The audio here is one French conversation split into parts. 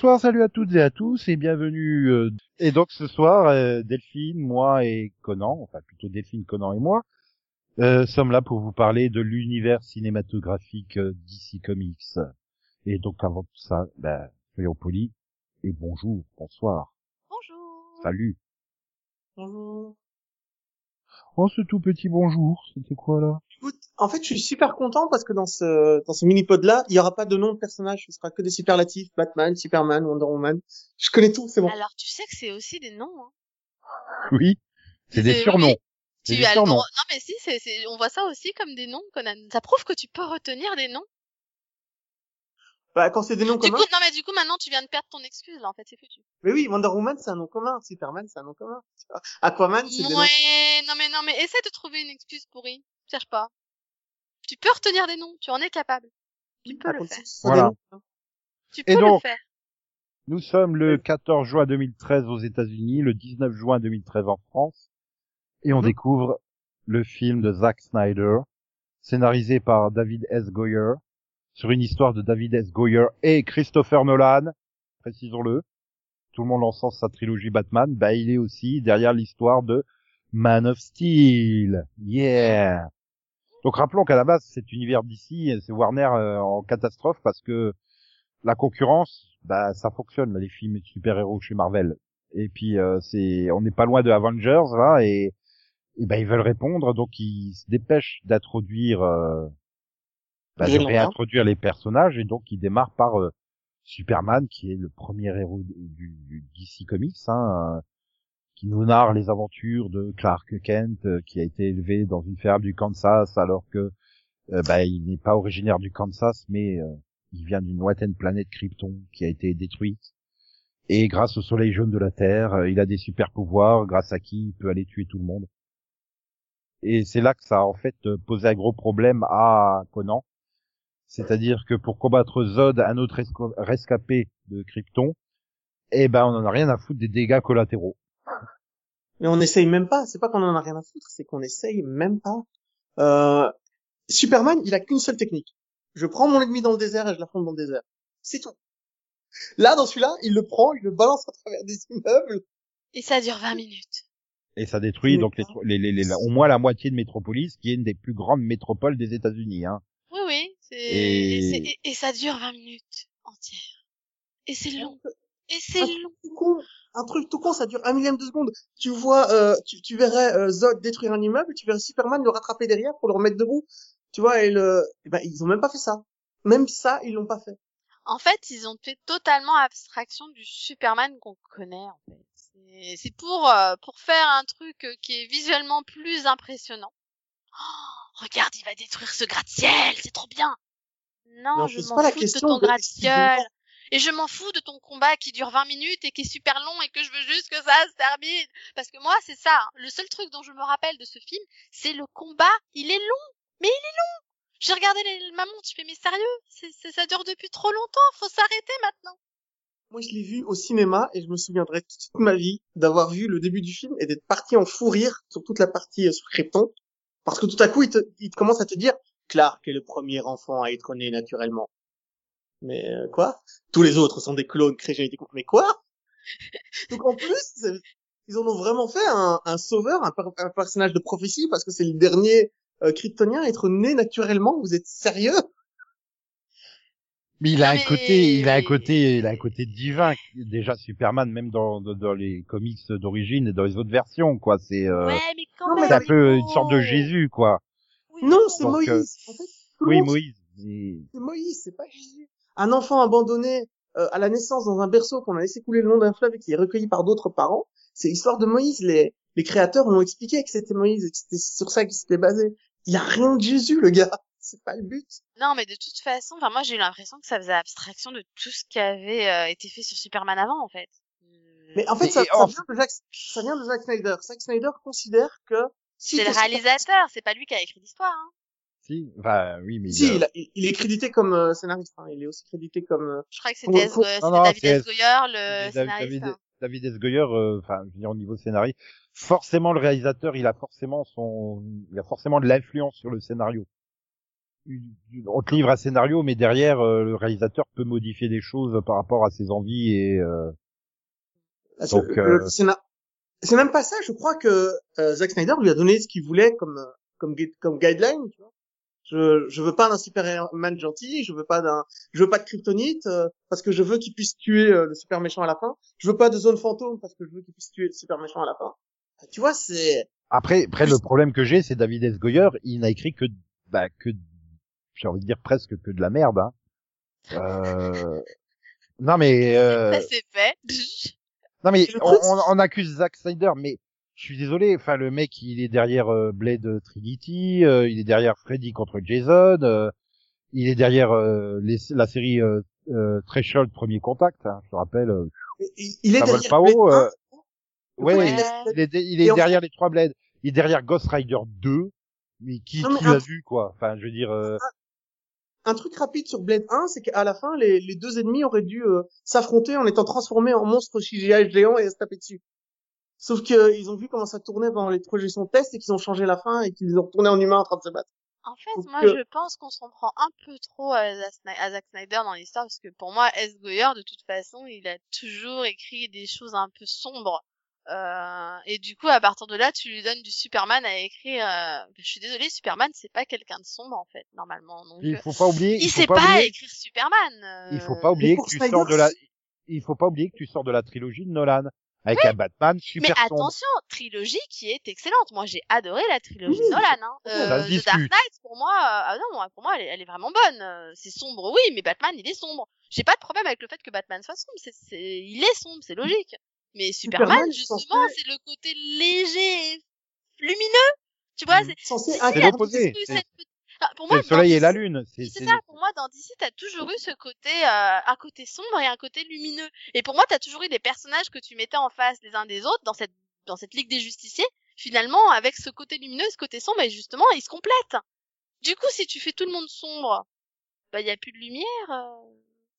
Bonsoir, salut à toutes et à tous et bienvenue. euh, et donc ce soir, euh, Delphine, moi et Conan, enfin plutôt Delphine, Conan et moi, euh, sommes là pour vous parler de l'univers cinématographique euh, DC Comics. Et donc avant tout ça, ben, soyons polis et bonjour, bonsoir, Bonjour. salut. Bonjour. Oh, ce tout petit bonjour, c'était quoi là? Écoute, en fait, je suis super content parce que dans ce dans ce mini pod là, il y aura pas de nom de personnage, ce sera que des superlatifs, Batman, Superman, Wonder Woman. Je connais tout, c'est bon. Alors tu sais que c'est aussi des noms. Hein. Oui, c'est des surnoms. Tu des as le surnoms. droit. Non mais si, c'est, c'est, on voit ça aussi comme des noms, Conan. Ça prouve que tu peux retenir des noms. Bah, quand c'est des noms Du communs. coup, non mais du coup maintenant tu viens de perdre ton excuse là. En fait, c'est foutu. Mais oui, Wonder Woman, c'est un nom commun. Superman, c'est un nom commun. Aquaman, c'est des noms. Ouais, non mais non mais essaie de trouver une excuse pourrie. Cherche pas. Tu peux retenir des noms. Tu en es capable. Tu peux le faire. Voilà. Tu Et peux donc, le faire. Nous sommes le 14 juin 2013 aux États-Unis, le 19 juin 2013 en France, et on Mhm. découvre le film de Zack Snyder, scénarisé par David S. Goyer, sur une histoire de David S. Goyer et Christopher Nolan, précisons-le. Tout le monde encense sa trilogie Batman, bah il est aussi derrière l'histoire de Man of Steel. Yeah. Donc rappelons qu'à la base cet univers d'ici, c'est Warner euh, en catastrophe parce que la concurrence, bah ça fonctionne les films de super-héros chez Marvel. Et puis euh, c'est, on n'est pas loin de Avengers là et, et ben ils veulent répondre donc ils se dépêchent d'introduire, euh, bah, de réintroduire les personnages et donc ils démarrent par euh, Superman qui est le premier héros du, du DC Comics, hein, qui nous narre les aventures de Clark Kent euh, qui a été élevé dans une ferme du Kansas alors que euh, bah, il n'est pas originaire du Kansas mais euh, il vient d'une lointaine planète Krypton qui a été détruite. Et grâce au soleil jaune de la Terre, il a des super pouvoirs, grâce à qui il peut aller tuer tout le monde. Et c'est là que ça en fait posé un gros problème à Conan. C'est-à-dire que pour combattre Zod, un autre rescapé de Krypton, eh ben on en a rien à foutre des dégâts collatéraux. Mais on essaye même pas. C'est pas qu'on en a rien à foutre, c'est qu'on essaye même pas. Euh, Superman, il a qu'une seule technique. Je prends mon ennemi dans le désert et je l'affronte dans le désert. C'est tout. Là, dans celui-là, il le prend, il le balance à travers des immeubles. Et ça dure 20 minutes. Et ça détruit donc les, les, les- les- au moins la moitié de Métropolis, qui est une des plus grandes métropoles des États-Unis. Hein. Oui oui. Et- et... c'est- et- et ça dure 20 minutes entières. Et c'est long. Et c'est Un long. Un truc tout con, ça dure un millième de seconde. Tu vois, euh, tu, tu verrais euh, Zod détruire un immeuble, tu verrais Superman le rattraper derrière pour le remettre debout. Tu vois, et le, eh ben, ils ont même pas fait ça. Même ça, ils l'ont pas fait. En fait, ils ont fait totalement abstraction du Superman qu'on connaît. En fait, c'est pour euh, pour faire un truc euh, qui est visuellement plus impressionnant. Oh, regarde, il va détruire ce gratte-ciel, c'est trop bien. Non, Mais on je m'en pas la fous de ton gratte-ciel. Et je m'en fous de ton combat qui dure 20 minutes et qui est super long et que je veux juste que ça se termine. Parce que moi, c'est ça. hein. Le seul truc dont je me rappelle de ce film, c'est le combat. Il est long. Mais il est long. J'ai regardé les maman, tu fais mais sérieux? C'est, Ça dure depuis trop longtemps. Faut s'arrêter maintenant. Moi, je l'ai vu au cinéma et je me souviendrai toute ma vie d'avoir vu le début du film et d'être parti en fou rire sur toute la partie euh, sur Krypton. Parce que tout à coup, il te, il commence à te dire, Clark est le premier enfant à être né naturellement. Mais euh, quoi? Tous les autres sont des clones créés génétiquement. Mais quoi? Donc en plus, ils en ont vraiment fait un, un sauveur, un, un personnage de prophétie parce que c'est le dernier euh, Kryptonien à être né naturellement. Vous êtes sérieux? Mais il a un mais- côté, il a un côté, il a un côté divin. Déjà Superman, même dans, dans, dans les comics d'origine et dans les autres versions, quoi. C'est, euh, Ouais, mais quand non, même. mais c'est un peu une sorte de Jésus, quoi. Oui, Non, c'est Moïse. euh, En fait, tout le Oui, monde Moïse. C'est Moïse, c'est pas Jésus. Un enfant abandonné euh, à la naissance dans un berceau qu'on a laissé couler le long d'un fleuve et qui est recueilli par d'autres parents, c'est l'histoire de Moïse. Les, les créateurs l'ont expliqué que c'était Moïse et que c'était sur ça qu'il s'était basé. Il y a rien de Jésus, le gars. C'est pas le but. Non, mais de toute façon, enfin moi j'ai eu l'impression que ça faisait abstraction de tout ce qui avait euh, été fait sur Superman avant, en fait. Euh, Mais en fait, ça, ça en- vient de Zack, ça vient de Zack Snyder. Zack Snyder considère que si c'est le réalisateur, c'est pas lui qui a écrit l'histoire. Hein. Si, enfin, oui, mais. Si, il, a- il- il est crédité comme euh, scénariste. hein. Il est aussi crédité comme. euh, Je crois que euh, c'était David. S- Goyer, David, le scénariste. David, hein. David S. Goyer, euh, enfin, je veux dire, au niveau scénario, forcément le réalisateur, il a forcément son, il a forcément de l'influence sur le scénario. on te livre un scénario, mais derrière, euh, le réalisateur peut modifier des choses par rapport à ses envies et. Euh... Donc, euh, le scénar- C'est même pas ça. Je crois que euh, Zack Snyder lui a donné ce qu'il voulait comme comme comme guideline. Tu vois. Je je veux pas d'un Superman gentil. Je veux pas d'un je veux pas de Kryptonite euh, parce que je veux qu'il puisse tuer euh, le super méchant à la fin. Je veux pas de zone fantôme parce que je veux qu'il puisse tuer le super méchant à la fin. Tu vois, c'est Après, après le problème que j'ai, c'est David S. Goyer, il n'a écrit que, bah, que, j'ai envie de dire presque que de la merde. Hein. Euh... Non mais, euh... Ça c'est fait. non mais, on, on, on accuse Zack Snyder, mais je suis désolé. Enfin, le mec, il est derrière euh, Blade Trinity, euh, il est derrière Freddy contre Jason, euh, il est derrière euh, les, la série euh, euh, Threshold Premier Contact. Hein, je te rappelle. euh, il, il est derrière pas Blade haut, 1, euh, Le ouais, ouais. il est- il est, il est Et en derrière les trois Blades. Il est derrière Ghost Rider 2. Mais qui, Non, mais qui un- l'a vu, quoi Enfin, je veux dire... euh, un truc rapide sur Blade 1, c'est qu'à la fin, les, les deux ennemis auraient dû s'affronter en étant transformés en monstres CGI géants et se taper dessus. Sauf que euh, ils ont vu comment ça tournait pendant les projections de test et qu'ils ont changé la fin et qu'ils ont retournés en humain en train de se battre. En fait, Donc, moi, euh, je pense qu'on s'en prend un peu trop à, à Zack Snyder dans l'histoire, parce que pour moi, S. Goyer, de toute façon, il a toujours écrit des choses un peu sombres. Euh, et du coup, à partir de là, tu lui donnes du Superman à écrire. euh, Je suis désolée, Superman, c'est pas quelqu'un de sombre en fait, normalement. Donc, il euh, faut pas oublier... il faut sait pas, pas, oublier, écrire Superman. euh, il faut pas oublier que tu sors de la... Il faut pas oublier que tu sors de la trilogie de Nolan. Avec un Batman Mais sombre. attention, trilogie qui est excellente. Moi, j'ai adoré la trilogie de Nolan. Hein. ça Euh, The Dark. Knight, pour moi, euh, ah non, pour moi, elle est, elle est vraiment bonne. Euh, C'est sombre, oui, mais Batman, il est sombre. J'ai pas de problème avec le fait que Batman soit sombre. C'est, c'est, il est sombre, c'est logique. Mais Superman, Superman, justement, c'est le côté léger, et lumineux. Tu vois, Mm. c'est, C'est l'opposé. eu C'est cette pour moi, le soleil et la lune. C'est ça, pour moi, dans DC, t'as toujours eu ce côté, euh, un côté sombre et un côté lumineux. Et pour moi, t'as toujours eu des personnages que tu mettais en face les uns des autres dans cette, dans cette Ligue des Justiciers, finalement, avec ce côté lumineux ce côté sombre, et justement, ils se complètent. Du coup, si tu fais tout le monde sombre, bah, y a plus de lumière, euh,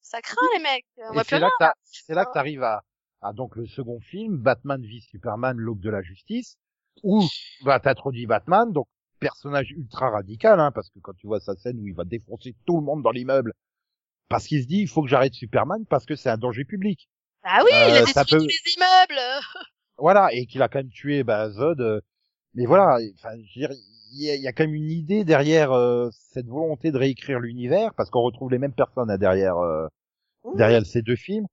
ça craint, les mecs. C'est là que t'as- là que t'arrives à, à donc le second film, Batman v Superman, l'aube de la justice, où bah t'introduis Batman, donc personnage ultra radical, hein, parce que quand tu vois sa scène où il va défoncer tout le monde dans l'immeuble, parce qu'il se dit il faut que j'arrête Superman parce que c'est un danger public. Ah oui, il a Euh, détruit peut- tous les immeubles. Voilà, et qu'il a quand même tué bah, Zod. euh, mais voilà, enfin, il y, a, il y a quand même une idée derrière euh, cette volonté de réécrire l'univers, parce qu'on retrouve les mêmes personnes hein, derrière euh, derrière ces deux films.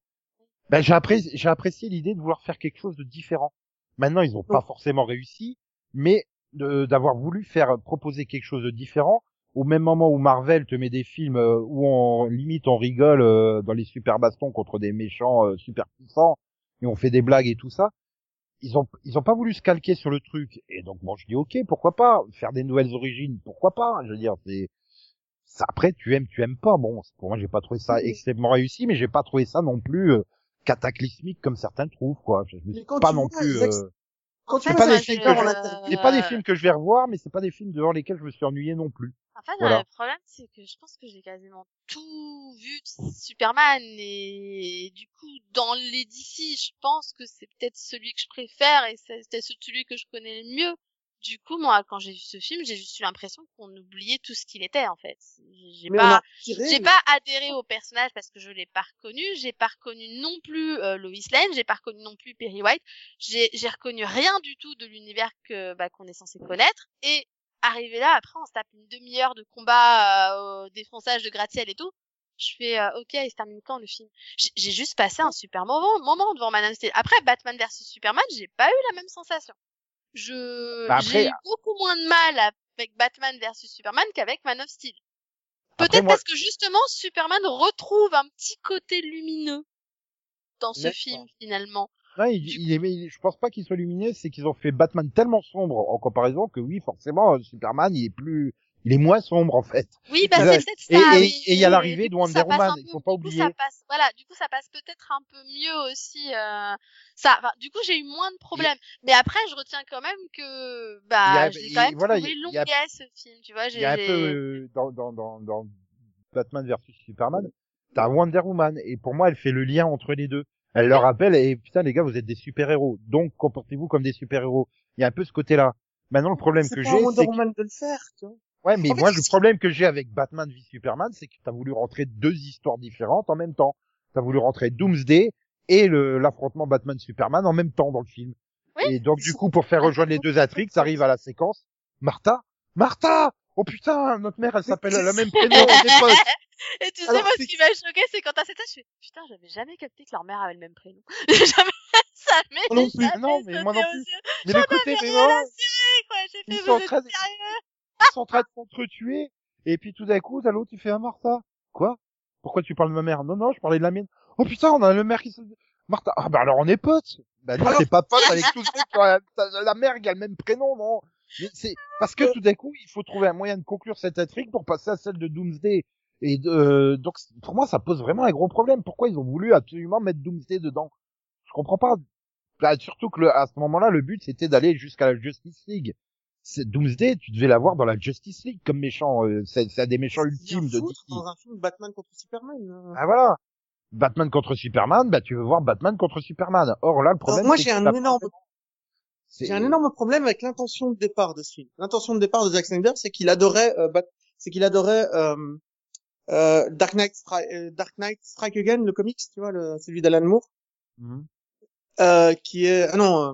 Ben j'ai apprécié, j'ai apprécié l'idée de vouloir faire quelque chose de différent. Maintenant, ils ont pas forcément réussi, mais d'avoir voulu faire proposer quelque chose de différent. Au même moment où Marvel te met des films euh, où on limite on rigole euh, dans les super bastons contre des méchants euh, super puissants et on fait des blagues et tout ça. Ils ont ils ont pas voulu se calquer sur le truc. Et donc bon je dis ok pourquoi pas faire des nouvelles origines? Pourquoi pas? Je veux dire c'est ça après tu aimes tu aimes pas. Bon pour moi j'ai pas trouvé ça extrêmement réussi mais j'ai pas trouvé ça non plus cataclysmique comme certains trouvent quoi. Je me suis pas non plus euh, c'est pas des films que en je- pas des films que je vais revoir mais c'est pas des films devant lesquels je me suis ennuyé non plus En fait, Voilà. le problème, c'est que je pense que j'ai quasiment tout vu de Superman et du coup, dans les DC, je pense que c'est peut-être celui que je préfère et c'est c'est celui que je connais le mieux. Du coup, moi, quand j'ai vu ce film, j'ai juste eu l'impression qu'on oubliait tout ce qu'il était, en fait. J'ai pas, j'ai pas adhéré au personnage parce que je l'ai pas reconnu. J'ai pas reconnu non plus euh, Lois Lane. J'ai pas reconnu non plus Perry White. J'ai, j'ai reconnu rien du tout de l'univers que bah, qu'on est censé connaître. Et arrivé là, après, on se tape une demi-heure de combat euh, au défonçage de gratte-ciel et tout. Je fais euh, ok, il se termine quand le film? J'ai juste passé un super moment, moment devant of Steel. Après Batman versus Superman, j'ai pas eu la même sensation. Je Bah j'ai eu beaucoup moins de mal avec Batman versus Superman qu'avec Man of Steel. Peut-être moi- parce que justement Superman retrouve un petit côté lumineux dans ce film finalement. Non, il, il est, il- je pense pas qu'il soit lumineux, c'est qu'ils ont fait Batman tellement sombre en comparaison que oui, forcément, euh, Superman, il est plus, il est moins sombre en fait. Oui, bah c'est peut-être Et- ça. et- oui. et il y a Et l'arrivée de Wonder Woman, il faut pas du coup, oublier. ça passe, voilà, du coup ça passe peut-être un peu mieux aussi. Euh, ça, enfin, du coup j'ai eu moins de problèmes. Mais après, je retiens quand même que bah a- j'ai quand même voilà, trouvé long a- ce film. Tu vois, Il j'ai y a un j'ai- peu euh, dans, dans, dans, dans Batman versus Superman, t'as Wonder Woman et pour moi, elle fait le lien entre les deux. Elle leur rappelle, et putain les gars, vous êtes des super héros, donc comportez-vous comme des super héros. Il y a un peu ce côté-là. Maintenant, le problème C'est que pas j'ai, Wonder c'est que Woman de le faire, tu vois. Ouais, mais En fait, moi, le problème que j'ai avec Batman v Superman, c'est que t'as voulu rentrer deux histoires différentes en même temps. T'as voulu rentrer Doomsday et l'affrontement Batman-Superman en même temps dans le film. Oui. Et donc, du coup, pour faire rejoindre les deux intrigues, ça arrive à la séquence. Martha? Martha! Oh putain, notre mère, elle s'appelle le même prénom, potes. Et tu sais, Alors, moi, ce qui m'a choqué, c'est quand t'as cet âge, je fais, putain, j'avais jamais capté que leur mère avait le même prénom. jamais, ça Moi non plus. Non, mais moi non plus. Mais côté, mais non, à. J'ai Ils fait, sont vous êtes sérieux ils sont en train de s'entretuer. Et puis tout d'un coup, t'as l'autre, il fait un Martha. Quoi? Pourquoi tu parles de ma mère? Non, non, je parlais de la mienne. Oh putain, on a le mère qui se... Martha. Ah, bah alors on est potes. Bah non, t'es pas pote avec tous ceux qui ont la, la mère qui a le même prénom, non? C'est, parce que tout d'un coup, il faut trouver un moyen de conclure cette intrigue pour passer à celle de Doomsday. Et euh, donc, pour moi, ça pose vraiment un gros problème. Pourquoi ils ont voulu absolument mettre Doomsday dedans? Je comprends pas. Bah, surtout que le- à ce moment-là, le but c'était d'aller jusqu'à la Justice League. Doomsday, tu devais l'avoir dans la Justice League comme méchant. euh, c'est des méchants ultimes de DC. Dans un film Batman contre Superman. euh. Ah voilà. Batman contre Superman, bah tu veux voir Batman contre Superman. Or là, le problème. moi, c'est j'ai un énorme- J'ai un énorme problème avec l'intention de départ de ce film. L'intention de départ de Zack Snyder, c'est qu'il adorait, euh, Bat- c'est qu'il adorait euh, euh, Dark Knight, Stri- euh, Dark Knight Strike Again, le comics, tu vois, le, celui d'Alan Moore, euh, qui est, ah non, euh,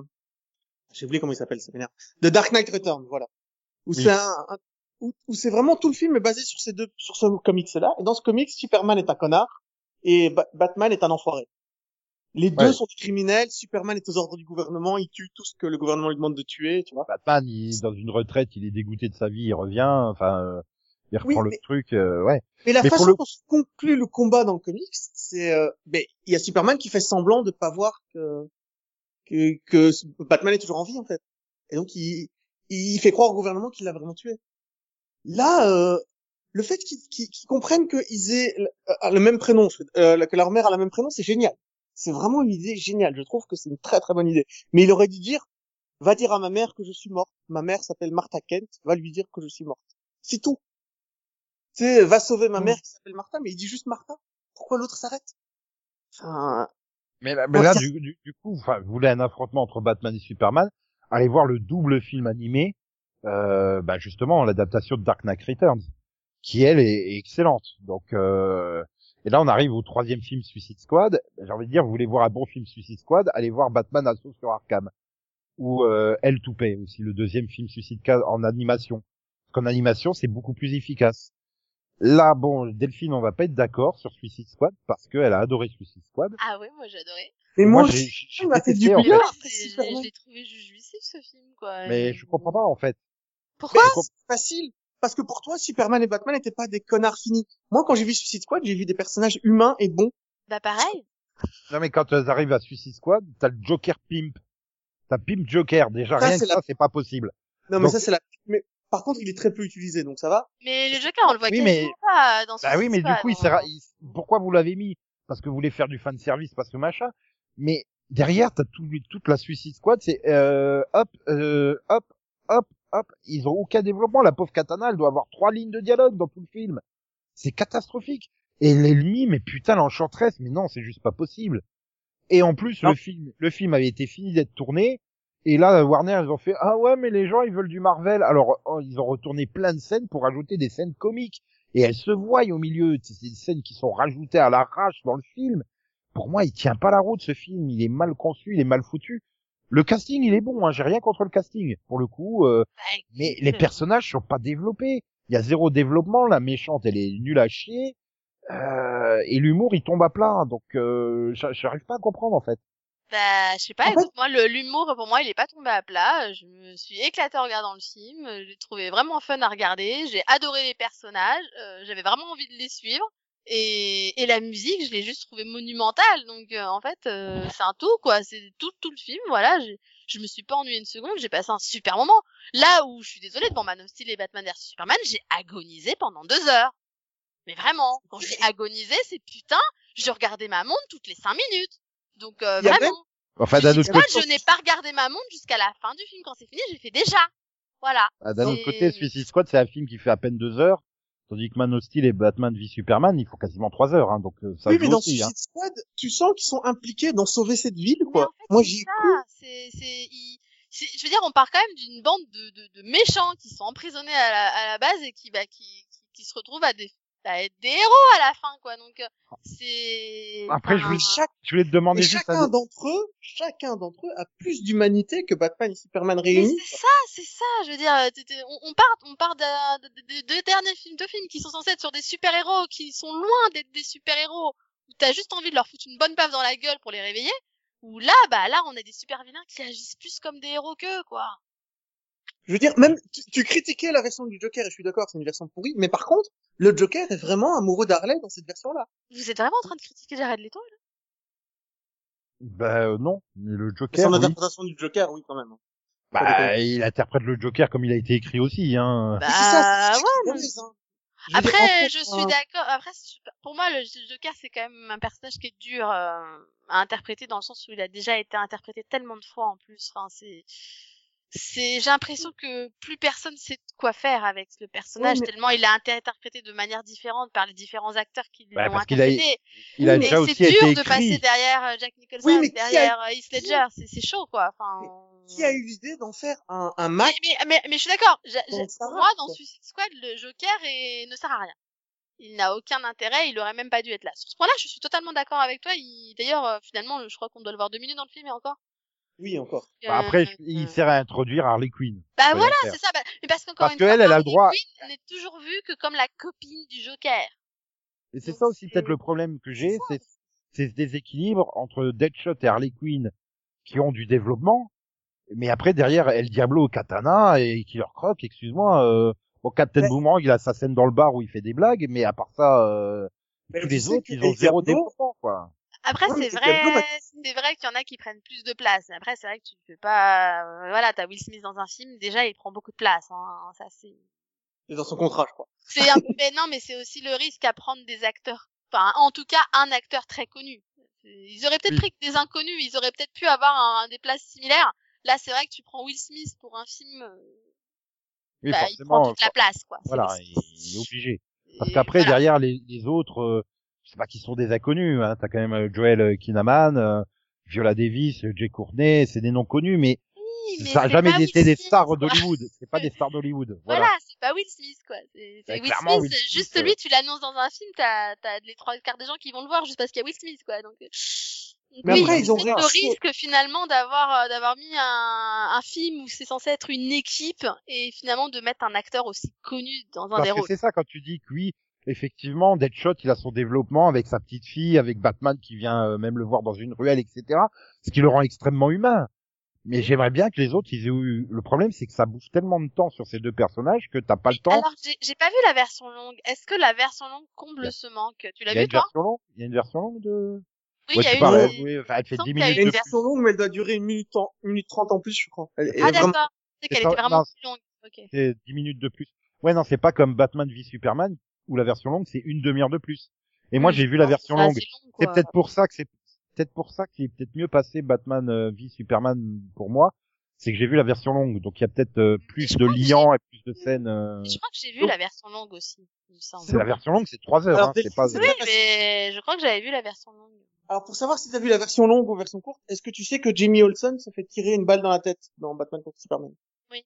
j'ai oublié comment il s'appelle, ça m'énerve. The Dark Knight Return, voilà. Où Oui. c'est un, un- où, où c'est vraiment tout le film est basé sur ces deux, sur ce comics-là. Et dans ce comics, Superman est un connard et Ba- Batman est un enfoiré. Les deux sont des criminels. Superman est aux ordres du gouvernement. Il tue tout ce que le gouvernement lui demande de tuer, tu vois. Batman, il est dans une retraite, il est dégoûté de sa vie, il revient, enfin, euh, il reprend Oui, le truc, euh, ouais. Mais la Mais façon le- dont se conclut le combat dans le comics, c'est, euh, ben, il y a Superman qui fait semblant de pas voir que, que, que Batman est toujours en vie, en fait. Et donc, il, il fait croire au gouvernement qu'il l'a vraiment tué. Là, euh, le fait qu'ils qu'ils- qu'ils comprennent qu'ils aient le, euh, même prénom, euh, que leur mère a le même prénom, c'est génial. C'est vraiment une idée géniale. Je trouve que c'est une très très bonne idée. Mais il aurait dû dire, va dire à ma mère que je suis morte. Ma mère s'appelle Martha Kent. Va lui dire que je suis morte. C'est tout. Tu sais, va sauver ma Mm. mère qui s'appelle Martha, mais il dit juste Martha. Pourquoi l'autre s'arrête? Enfin, Mais, là- mais du, du, du coup, vous voulez un affrontement entre Batman et Superman, allez voir le double film animé, euh, bah justement, l'adaptation de Dark Knight Returns, qui elle est, est excellente. Donc, euh, et là, on arrive au troisième film Suicide Squad. J'ai envie de dire, vous voulez voir un bon film Suicide Squad, allez voir Batman Assaut sur Arkham ou euh, Hell to Pay aussi, le deuxième film Suicide Squad en animation. Parce qu'en animation, c'est beaucoup plus efficace. Là, bon, Delphine, on va pas être d'accord sur Suicide Squad parce qu'elle a adoré Suicide Squad. Ah ouais, moi j'adorais. mais Moi, moi, j'ai- j'ai du détesté, en fait. Je l'ai trouvé jouissif ce film, quoi. Mais je comprends pas en fait. Pourquoi C'est facile. Parce que pour toi, Superman et Batman n'étaient pas des connards finis. Moi, quand j'ai vu Suicide Squad, j'ai vu des personnages humains et bons. Bah pareil. Non mais quand elles arrivent à Suicide Squad, t'as le Joker Pimp. T'as Pimp Joker, déjà Ça, rien que la- ça, c'est pas possible. Non, mais Donc- ça, c'est la... Mais par contre, il est très peu utilisé, donc ça va. Mais le Joker, on le voit Oui, quasiment mais- pas dans Bah Suicide oui, mais du coup, il hein. sert à- il- pourquoi vous l'avez mis? Parce que vous voulez faire du fan service, parce que machin. Mais derrière, t'as tout, toute la Suicide Squad, c'est euh, hop, euh, hop, hop, hop. Ils ont aucun développement. La pauvre Katana, elle doit avoir trois lignes de dialogue dans tout le film. C'est catastrophique. Et l'ennemi, mais putain, l'enchanteresse, mais non, c'est juste pas possible. Et en plus, Non. le film, le film avait été fini d'être tourné. Et là, Warner, ils ont fait, ah ouais, mais les gens, ils veulent du Marvel. Alors, oh, ils ont retourné plein de scènes pour ajouter des scènes comiques. Et elles se voient au milieu. C'est des scènes qui sont rajoutées à l'arrache dans le film. Pour moi, il tient pas la route, ce film. Il est mal conçu, il est mal foutu. Le casting, il est bon, hein. J'ai rien contre le casting. Pour le coup, euh, Bah, mais les euh, personnages sont pas développés. Il y a zéro développement. La méchante, elle est nulle à chier. Euh, et l'humour, il tombe à plat. Donc, euh, j'a- j'arrive pas à comprendre, en fait. Bah, je sais pas, En fait- écoute, moi, l'humour, pour moi, il est pas tombé à plat. Je me suis éclatée en regardant le film. Je l'ai trouvé vraiment fun à regarder. J'ai adoré les personnages. euh, J'avais vraiment envie de les suivre. Et, et la musique, je l'ai juste trouvé monumentale. Donc, euh, en fait, euh, c'est un tout, quoi. C'est tout, tout le film. Voilà, j'ai- je me suis pas ennuyée une seconde. J'ai passé un super moment. Là où je suis désolée, devant Man of Steel et Batman vs Superman, j'ai agonisé pendant deux heures. Mais vraiment, quand dis agonisé, c'est putain, je regardais ma montre toutes les cinq minutes. Donc euh, vraiment, Enfin, je, d'un autre côté, je n'ai pas regardé ma montre jusqu'à la fin du film. Quand c'est fini, j'ai fait déjà. Voilà. ah, d'un autre côté, Suicide Squad, c'est un film qui fait à peine deux heures. Tandis que Man of Steel et Batman v Superman, il faut quasiment trois heures, hein, donc euh, ça oui, mais dans aussi. Hein. Suicide Squad, tu sens qu'ils sont impliqués dans sauver cette ville, quoi. en fait, Moi, j'y. C'est, c'est- je veux dire, on part quand même d'une bande de, de, de méchants qui sont emprisonnés à la, à la base et qui, bah, qui, qui, qui se retrouvent à, des, à être des héros à la fin, quoi. Donc, euh, c'est. Après, je voulais, je voulais te demander Et juste chacun un- d'entre eux, chacun d'entre eux a plus d'humanité que Batman et Superman réunis. c'est ça, c'est ça. Je veux dire, on, on part, on part de, de, de- de deux derniers films, deux films qui sont censés être sur des super héros, qui sont loin d'être des super héros. Où t'as juste envie de leur foutre une bonne baffe dans la gueule pour les réveiller. Ou là, bah là, on a des super vilains qui agissent plus comme des héros qu'eux, quoi. Je veux dire, même, tu, tu critiquais la version du Joker, et je suis d'accord, c'est une version pourrie, mais par contre, le Joker est vraiment amoureux d'Harley dans cette version-là. Vous êtes vraiment en train de critiquer Jared Leto là? Bah euh, non, mais le Son Joker, oui. interprétation du Joker, oui, quand même. Bah, il interprète le Joker comme il a été écrit aussi, hein. Bah Mais c'est ça, c'est- ouais. hein. Je dire, Après, entre je suis d'accord. Après, pour moi, le Joker, c'est quand même un personnage qui est dur euh, à interpréter dans le sens où il a déjà été interprété tellement de fois en plus. Enfin, c'est, c'est, j'ai l'impression que plus personne sait quoi faire avec le personnage mais- tellement il a été interprété de manière différente par les différents acteurs qui Bah, l'ont a- interprété. Il a Oui, Mais déjà aussi c'est dur été de passer derrière euh, Jack Nicholson, Oui, a- derrière euh, Heath a- Ledger. C'est, c'est chaud, quoi. Enfin. Qui a eu l'idée d'en faire un, un mais, match mais, mais, mais je suis d'accord. Moi, dans. Suicide Squad, le Joker est... ne sert à rien. Il n'a aucun intérêt, il aurait même pas dû être là. Sur ce point-là, je suis totalement d'accord avec toi. Il... D'ailleurs, euh, finalement, je crois qu'on doit le voir deux minutes dans le film et encore. Oui, encore. Bah, après, Euh, je- il sert à introduire Harley Quinn. Bah voilà, c'est ça. Bah, Mais parce qu'encore une fois, elle, elle a le Harley droit- Quinn n'est toujours vue que comme la copine du Joker. Et c'est ça aussi peut-être le problème que j'ai, c'est ce déséquilibre entre Deadshot et Harley Quinn qui ont du développement, mais après derrière El Diablo, Katana et Killer Croc, excuse-moi, euh, bon Captain Mais- Boomerang il a sa scène dans le bar où il fait des blagues, mais à part ça, euh, tous les autres ils ont zéro développement quoi. Après, c'est vrai, c'est vrai qu'il y en a qui prennent plus de place. Mais après, c'est vrai que tu peux pas, euh, voilà, t'as Will Smith dans un film, déjà, il prend beaucoup de place, hein. Ça, c'est, C'est dans son contrat, je crois. C'est un peu, mais non, mais c'est aussi le risque à prendre des acteurs. Enfin, en tout cas, un acteur très connu. Ils auraient peut-être Oui. pris que des inconnus, ils auraient peut-être pu avoir un, des places similaires. Là, c'est vrai que tu prends Will Smith pour un film, euh, Oui, bah, il prend toute la place, quoi. Voilà, il, est obligé. Parce qu'après voilà. derrière les, les autres, euh, sais pas qui sont des inconnus, hein, t'as quand même euh, Joel euh, Kinnaman, euh, Viola Davis, Jay Courtney, c'est des noms connus, mais Oui, mais ça a c'est jamais été Will des Smith, stars d'Hollywood. C'est pas des stars d'Hollywood. Voilà, Voilà. c'est pas Will Smith, quoi. C'est Bah, Will Smith, Will c'est Smith, juste euh, lui, tu l'annonces dans un film, t'as, t'as les trois quarts des gens qui vont le voir juste parce qu'il y a Will Smith, quoi. Donc, Mais oui, après, ils ont peut-être le risque finalement d'avoir, euh, d'avoir mis un, un film où c'est censé être une équipe et finalement de mettre un acteur aussi connu dans un Parce des que rôles. c'est ça quand tu dis que oui, effectivement, Deadshot, il a son développement avec sa petite fille, avec Batman qui vient euh, même le voir dans une ruelle, etc. Ce qui le rend extrêmement humain. Mais j'aimerais bien que les autres, ils aient eu... Le problème, c'est que ça bouffe tellement de temps sur ces deux personnages que t'as pas le temps. Alors, j'ai, pas vu la version longue. Est-ce que la version longue comble ce manque? Tu l'as il y a vu une toi? version longue? Il y a une version longue de... Oui, Ouais, il y a une- elle- oui, enfin, elle fait semble 10 qu'il y a minutes Une version longue, mais elle doit durer une minute, en, une minute trente en plus, je crois. Elle Ah vraiment- d'accord. C'est qu'elle était vraiment non, plus longue. Ok. c'est 10 minutes de plus. Ouais, non, c'est pas comme Batman v Superman, où la version longue, c'est une demi-heure de plus. Et moi, j'ai vu la version longue. c'est long, C'est quoi. peut-être pour ça que c'est peut-être pour ça qu'il est peut-être mieux passé Batman euh, v Superman pour moi. C'est que j'ai vu la version longue, donc il y a peut-être euh, plus je de liants et plus de scènes. euh, Je crois que j'ai vu Donc- la version longue aussi, il me semble. C'est la version longue, c'est trois heures. Alors, hein, c'est pas. Oui, mais je crois que j'avais vu la version longue. Alors, pour savoir si t'as vu la version longue ou version courte, est-ce que tu sais que Jamie Olsen se fait tirer une balle dans la tête dans Batman contre Superman? Oui.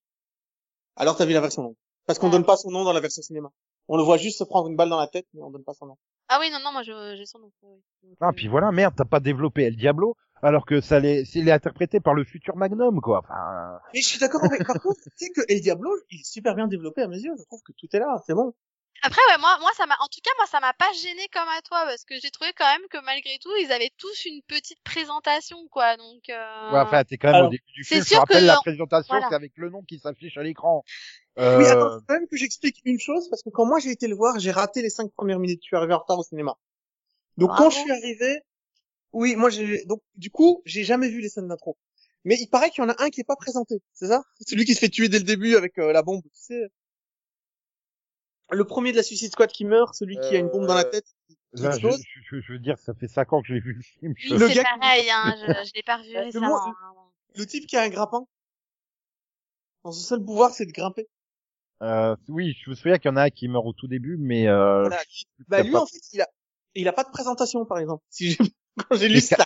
Alors, t'as vu la version longue. Parce qu'on Ah. donne pas son nom dans la version cinéma. On le voit juste se prendre une balle dans la tête, mais on donne pas son nom. Ah oui, non, non, moi je- j'ai son nom. Ah, euh, puis voilà, merde, t'as pas développé El Diablo, alors que ça l'est, est interprété par le futur Magnum, quoi. Enfin, Mais je suis d'accord avec, par contre, tu sais que El Diablo, il est super bien développé à mes yeux. Je trouve que tout est là, c'est bon. Après, ouais, moi, moi, ça m'a, en tout cas, moi, ça m'a pas gêné comme à toi, parce que j'ai trouvé quand même que malgré tout, ils avaient tous une petite présentation, quoi. Donc, euh... ouais, enfin, t'es quand même alors, au début du c'est film. Je rappelle que- la présentation, voilà. c'est avec le nom qui s'affiche à l'écran. Oui, Euh, attends, faut quand même que j'explique une chose, parce que quand moi j'ai été le voir, j'ai raté les cinq premières minutes. Je suis arrivé en retard au cinéma. Donc Bravo. quand je suis arrivé, oui, moi j'ai, donc du coup, j'ai jamais vu les scènes d'intro. Mais il paraît qu'il y en a un qui est pas présenté, c'est ça? Celui qui se fait tuer dès le début avec euh, la bombe, tu sais. Le premier de la Suicide Squad qui meurt, celui qui a une bombe dans la Euh, tête. là, je, je, je- veux dire, ça fait cinq ans que j'ai vu le film. je- Oui, Le c'est qui- pareil, hein, je, je l'ai pas revu Le récemment. hein. Le type qui a un grappin. Son seul pouvoir, c'est de grimper. Euh, oui, je me souviens qu'il y en a un qui meurt au tout début, mais euh, Voilà. Bah lui, pas- en fait, il a, il a pas de présentation, par exemple. Si j'ai, quand j'ai lu ça.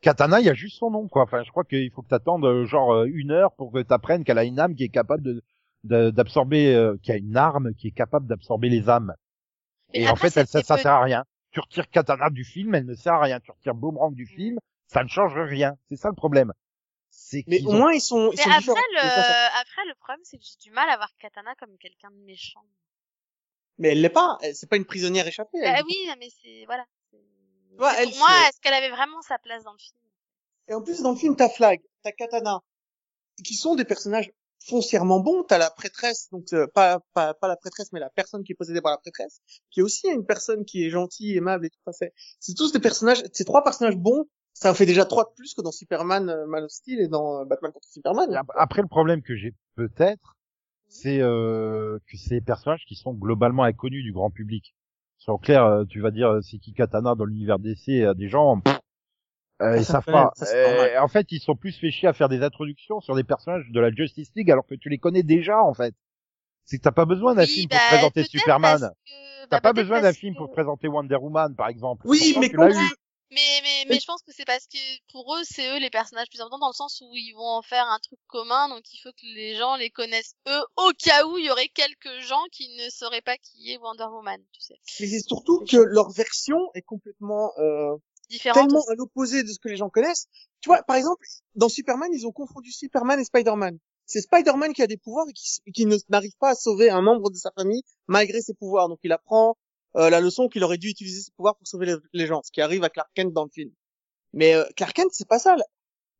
Katana, il y a juste son nom, quoi. Enfin, je crois qu'il faut que t'attendes euh, genre euh, une heure pour que t'apprennes qu'elle a une âme qui est capable de- d'absorber, euh, qui a une arme qui est capable d'absorber les âmes. Mais Et en fait, elle, ça, c'était ça peu- sert à rien. Tu retires Katana du film, elle ne sert à rien. Tu retires Boomerang du film, ça ne change rien. C'est ça le problème. C'est Mais au ont- moins ils sont, ils Mais sont après différents. le, ça, ça. après le problème, c'est que j'ai du mal à voir Katana comme quelqu'un de méchant. Mais elle l'est pas. Elle- C'est pas une prisonnière échappée. elle. Bah oui, mais c'est voilà. Ouais, elle, pour moi, est-ce qu'elle avait vraiment sa place dans le film? Et en plus, dans le film, t'as Flag, t'as Katana, qui sont des personnages foncièrement bons. T'as la prêtresse, donc euh, pas, pas pas la prêtresse, mais la personne qui est possédée par la prêtresse, qui est aussi une personne qui est gentille, aimable et tout ça. C'est tous des personnages, ces trois personnages bons. Ça en fait déjà trois de plus que dans Superman, euh, Man of Steel et dans euh, Batman contre Superman. Après, le problème que j'ai peut-être, c'est euh, que des personnages qui sont globalement inconnus du grand public. Sur clair, euh, tu vas dire euh, c'est qui Katana dans l'univers DC à des gens, pff, euh, ils ça savent fait- pas. ça. Euh, en fait, ils sont plus fait chier à faire des introductions sur des personnages de la Justice League alors que tu les connais déjà en fait. C'est que t'as pas besoin d'un Oui, film bah, pour présenter Superman. T'as bah, pas besoin d'un film que- pour présenter Wonder Woman par exemple. Oui, mais quand. Mais, mais, mais je pense que c'est parce que pour eux, c'est eux les personnages plus importants dans le sens où ils vont en faire un truc commun, donc il faut que les gens les connaissent eux, au cas où il y aurait quelques gens qui ne sauraient pas qui est Wonder Woman, tu sais. Mais c'est surtout que leur version est complètement euh, Tellement à l'opposé de ce que les gens connaissent. Tu vois, par exemple, dans Superman, ils ont confondu Superman et Spider-Man. C'est Spider-Man qui a des pouvoirs et qui, n'arrive pas à sauver un membre de sa famille malgré ses pouvoirs. Donc il apprend euh, la leçon qu'il aurait dû utiliser ses pouvoirs pour sauver les, gens, ce qui arrive à Clark Kent dans le film. Mais euh, Clark Kent, c'est pas ça.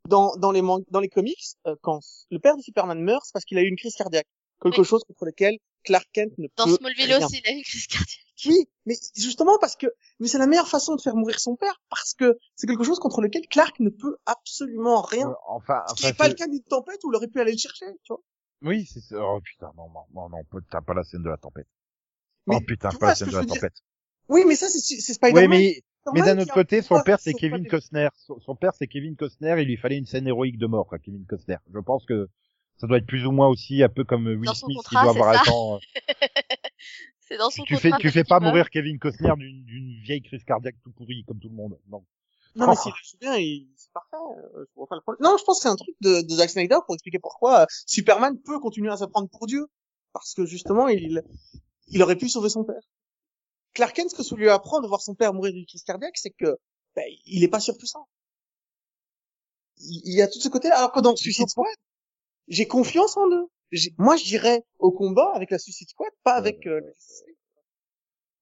Dans, dans, les, dans les comics, euh, quand le père de Superman meurt, c'est parce qu'il a eu une crise cardiaque. Quelque Oui. chose contre lequel Clark Kent ne Dans peut Smallville rien. aussi, il a une crise cardiaque. Oui, mais justement parce que, mais c'est la meilleure façon de faire mourir son père parce que c'est quelque chose contre lequel Clark ne peut absolument rien. Euh, enfin, Ce qui enfin, n'est pas c'est- le cas d'une tempête où il aurait pu aller le chercher, tu vois. oui, c'est ça. Oh putain, non, non, non, non, putain, pas la scène de la tempête. Mais oh putain, pas la scène de la dire tempête. Oui, mais ça, c'est, c'est Oui, Spider-Man. mais, mais Spider-Man d'un autre côté, son père, c'est Kevin Costner. Son, son père, c'est Kevin Costner. Il lui fallait une scène héroïque de mort, quoi, Kevin Costner. Je pense que ça doit être plus ou moins aussi un peu comme Will Smith contrat, qui doit avoir un temps. euh, C'est dans son tu fais, contrat tu fais pas mourir Kevin Costner d'une d'une vieille crise cardiaque tout pourri comme tout le monde. Non. Non, mais s'il le joue bien, il... c'est parfait. euh, Je vois pas le problème. Non, je pense que c'est un truc de, de Zack Snyder pour expliquer pourquoi euh, Superman peut continuer à se prendre pour Dieu. Parce que justement, il, il aurait pu sauver son père. Clark Kent, ce que ça lui apprend de voir son père mourir d'une crise cardiaque, c'est que ben, il est pas surpuissant. Il, il y a tout ce côté-là. Alors que dans Suicide Squad, j'ai confiance en eux. J'ai- Moi, j'irais au combat avec la Suicide Squad, pas avec euh, Justice League.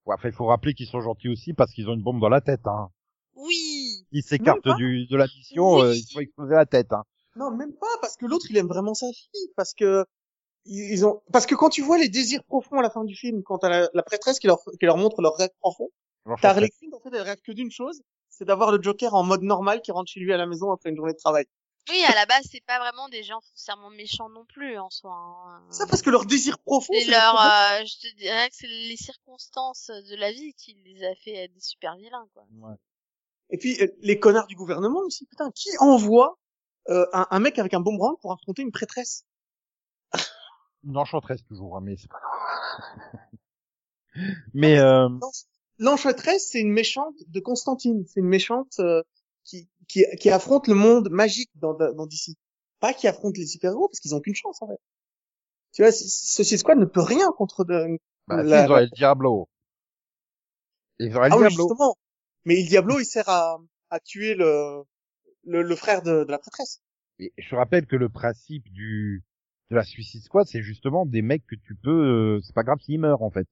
Ouais, enfin, il faut rappeler qu'ils sont gentils aussi parce qu'ils ont une bombe dans la tête. Hein. Oui. Ils s'écartent du de la mission, Oui. euh, il faut exploser la tête. Hein. Non, même pas, parce que l'autre, il aime vraiment sa fille, parce que ils ils ont, parce que quand tu vois les désirs profonds à la fin du film, quand t'as la, la prêtresse qui leur, qui leur montre leurs rêves profonds, t'as Harley Quinn, en fait, elle rêve que d'une chose, c'est d'avoir le Joker en mode normal qui rentre chez lui à la maison après une journée de travail. Oui, à la base, c'est pas vraiment des gens foncièrement méchants non plus, en soi. hein. Ça parce que leur désir profond, C'est leur, euh, je te dirais que c'est les circonstances de la vie qui les a fait être des super vilains, quoi. Ouais. Et puis, euh, les connards du gouvernement aussi, putain, qui envoie euh, un, un mec avec un boomerang pour affronter une prêtresse? Une enchanteresse toujours, hein, mais c'est pas grave. mais euh, L'enchanteresse, c'est une méchante de Constantine. C'est une méchante euh, qui, qui, qui affronte le monde magique dans, dans DC. Pas qui affronte les super-héros, parce qu'ils ont qu'une chance, en fait. Tu vois, Suicide Squad ne peut rien contre de... bah, si, ils auraient le Diablo. Ils auraient Ah le oui, Diablo. justement. Mais il Diablo, il sert à, à tuer le, le, le frère de, de la prêtresse. Et je rappelle que le principe du de la Suicide Squad, c'est justement des mecs que tu peux, euh, c'est pas grave s'ils meurent en fait.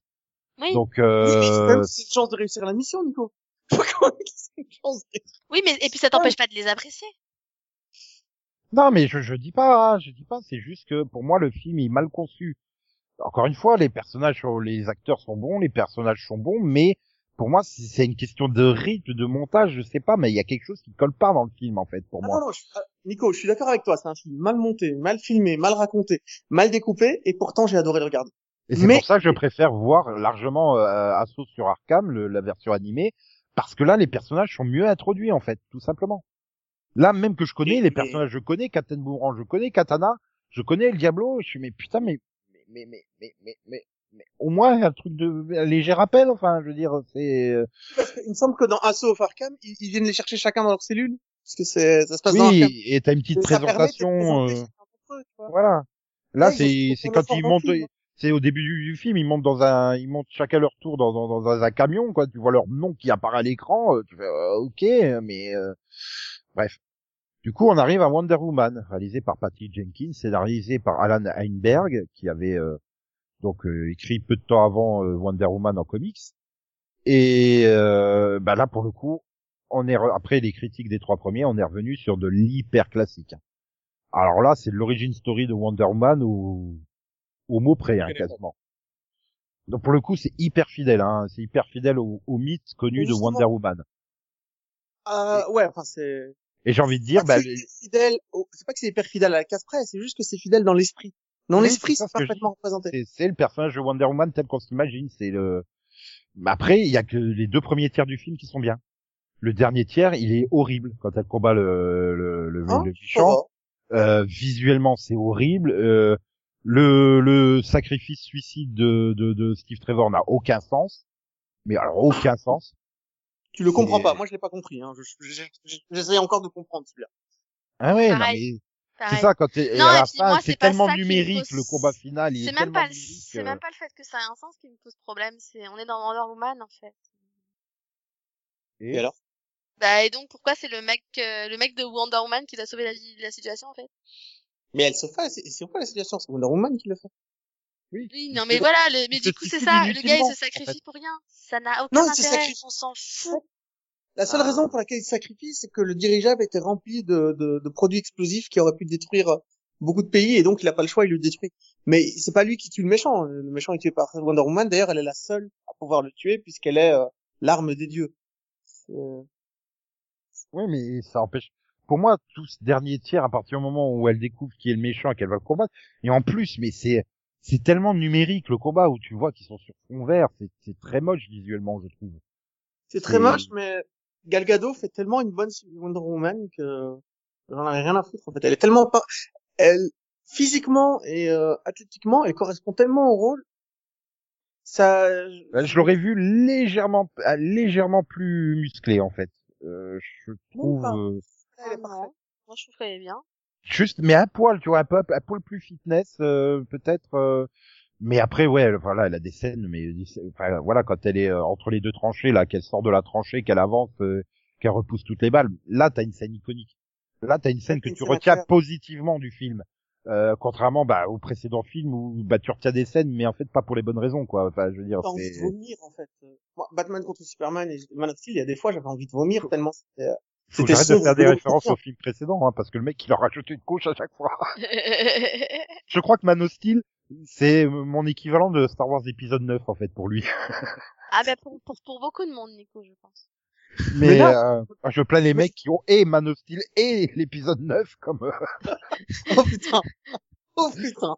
Oui. Donc euh, c'est une chance de réussir la mission, Nico. Oui, mais, et puis ça t'empêche pas de les apprécier. non mais je je dis pas, hein, je dis pas, c'est juste que pour moi le film est mal conçu. Encore une fois, les personnages, sont- les acteurs sont bons, les personnages sont bons, mais pour moi c'est c'est une question de rythme, de montage, je sais pas, mais il y a quelque chose qui colle pas dans le film en fait pour Ah moi. non, non, je- ah, Nico, je suis d'accord avec toi. C'est un film mal monté, mal filmé, mal raconté, mal découpé, et pourtant j'ai adoré le regarder. Et c'est Mais- pour ça que je préfère voir largement euh, Assaut sur Arkham, le- la version animée, parce que là, les personnages sont mieux introduits, en fait, tout simplement. Là, même que je connais, les personnages, je connais Captain Boomerang, je connais Katana, je connais le Diablo, je suis, mais putain, mais, mais, mais, mais, mais, mais, mais, au moins, un truc de, un léger rappel, enfin, je veux dire, c'est, euh, Il me semble que dans Assault of Arkham, ils, ils viennent les chercher chacun dans leur cellule. parce que c'est ça se passe dans un camp. Oui, et t'as une petite Et présentation. euh. Voilà. Là, Ouais, c'est quand ils dans montent. C'est au début du, film, ils montent dans un, ils montent chacun leur tour dans, dans, un camion, quoi. Tu vois leur nom qui apparaît à l'écran, euh, tu fais euh, ok, mais euh, bref. Du coup, on arrive à Wonder Woman, réalisé par Patty Jenkins, scénarisé par Alan Heinberg, qui avait euh, donc euh, écrit peu de temps avant euh, Wonder Woman en comics. Et bah là, pour le coup, on est après les critiques des trois premiers, on est revenu sur de l'hyper classique. Alors là, c'est l'origine story de Wonder Woman au, au mot près, hein, quasiment. Donc pour le coup, c'est hyper fidèle, hein, c'est hyper fidèle au, au mythe connu de Wonder Woman. Euh, ouais, enfin c'est. Et j'ai envie de dire, bah, c'est fidèle. au- C'est pas que c'est hyper fidèle à la case près, c'est juste que c'est fidèle dans l'esprit. Dans Oui, l'esprit, c'est parfaitement représenté. c'est le personnage de Wonder Woman tel qu'on s'imagine. C'est le. Mais après, il y a que les deux premiers tiers du film qui sont bien. Le dernier tiers, il est horrible quand elle combat le le, le, Hein? le méchant. Euh, visuellement, c'est horrible. Euh, le, le sacrifice suicide de, de, de Steve Trevor n'a aucun sens. Mais alors aucun sens. Tu le comprends pas. Moi, je l'ai pas compris. Hein. Je- je- je- J'essaie encore de comprendre celui-là. Ah ouais, non mais c'est ça quand t'es- à la fin c'est tellement numérique pose- le combat final, il est, C'est même pas, c'est euh, même pas le fait que ça ait un sens qui me pose problème. C'est, on est dans Wonder Woman en fait. Et alors? Bah et donc pourquoi c'est le mec, euh, le mec de Wonder Woman qui doit sauver la, vie- la situation en fait? Mais elle se fait. C'est c'est quoi la situation? C'est Wonder Woman qui le fait. oui. Oui, non mais voilà, le, mais du coup c'est ça, le gars il se en sacrifie fait. pour rien. Ça n'a aucun Non, intérêt, on s'en fout. La seule Ah. raison pour laquelle il se sacrifie, c'est que le dirigeable était rempli de, de, de produits explosifs qui auraient pu détruire euh, beaucoup de pays et donc il a pas le choix, il le détruit. Mais c'est pas lui qui tue le méchant. Le méchant est tué par Wonder Woman. D'ailleurs, elle est la seule à pouvoir le tuer puisqu'elle est euh, l'arme des dieux. Euh, Oui, mais ça empêche. Pour moi, tout ce dernier tiers, à partir du moment où elle découvre qui est le méchant et qu'elle va le combattre, et en plus, mais c'est c'est tellement numérique le combat où tu vois qu'ils sont sur fond vert, c'est c'est très moche visuellement, je trouve. C'est très moche, mais Gal Gadot fait tellement une bonne Wonder Woman que j'en avais rien à foutre en fait. Elle est tellement pas, elle physiquement et euh, athlétiquement, elle correspond tellement au rôle. Ça, Euh, Je l'aurais vu légèrement légèrement plus musclé en fait. Euh, je trouve. Elle est parfaite. non. Moi je trouve qu'elle est bien. juste, mais un poil, tu vois, un peu un poil plus fitness euh, peut-être. euh, mais après, ouais, elle- voilà, elle a des scènes, mais enfin, voilà, quand elle est euh, entre les deux tranchées, là, qu'elle sort de la tranchée, qu'elle avance, euh, qu'elle repousse toutes les balles, là, t'as une scène iconique. Là, t'as une scène que tu retiens positivement du film. Euh, contrairement bah, au précédent film où bah tu retiens des scènes mais en fait pas pour les bonnes raisons quoi enfin je veux dire T'as envie de c'est vomir en fait. Moi, Batman contre Superman et Man of Steel, il y a des fois j'avais envie de vomir tellement c'était. Faut que c'était j'arrête de faire des références bien. au film précédent hein, parce que le mec il a rajouté une couche à chaque fois je crois que Man of Steel c'est mon équivalent de Star Wars épisode 9 en fait pour lui ah bah pour, pour, pour beaucoup de monde Nico je pense. Mais, Mais euh, je plains les mecs qui ont et Man of Steel et l'épisode 9 comme euh, Oh putain. Oh putain.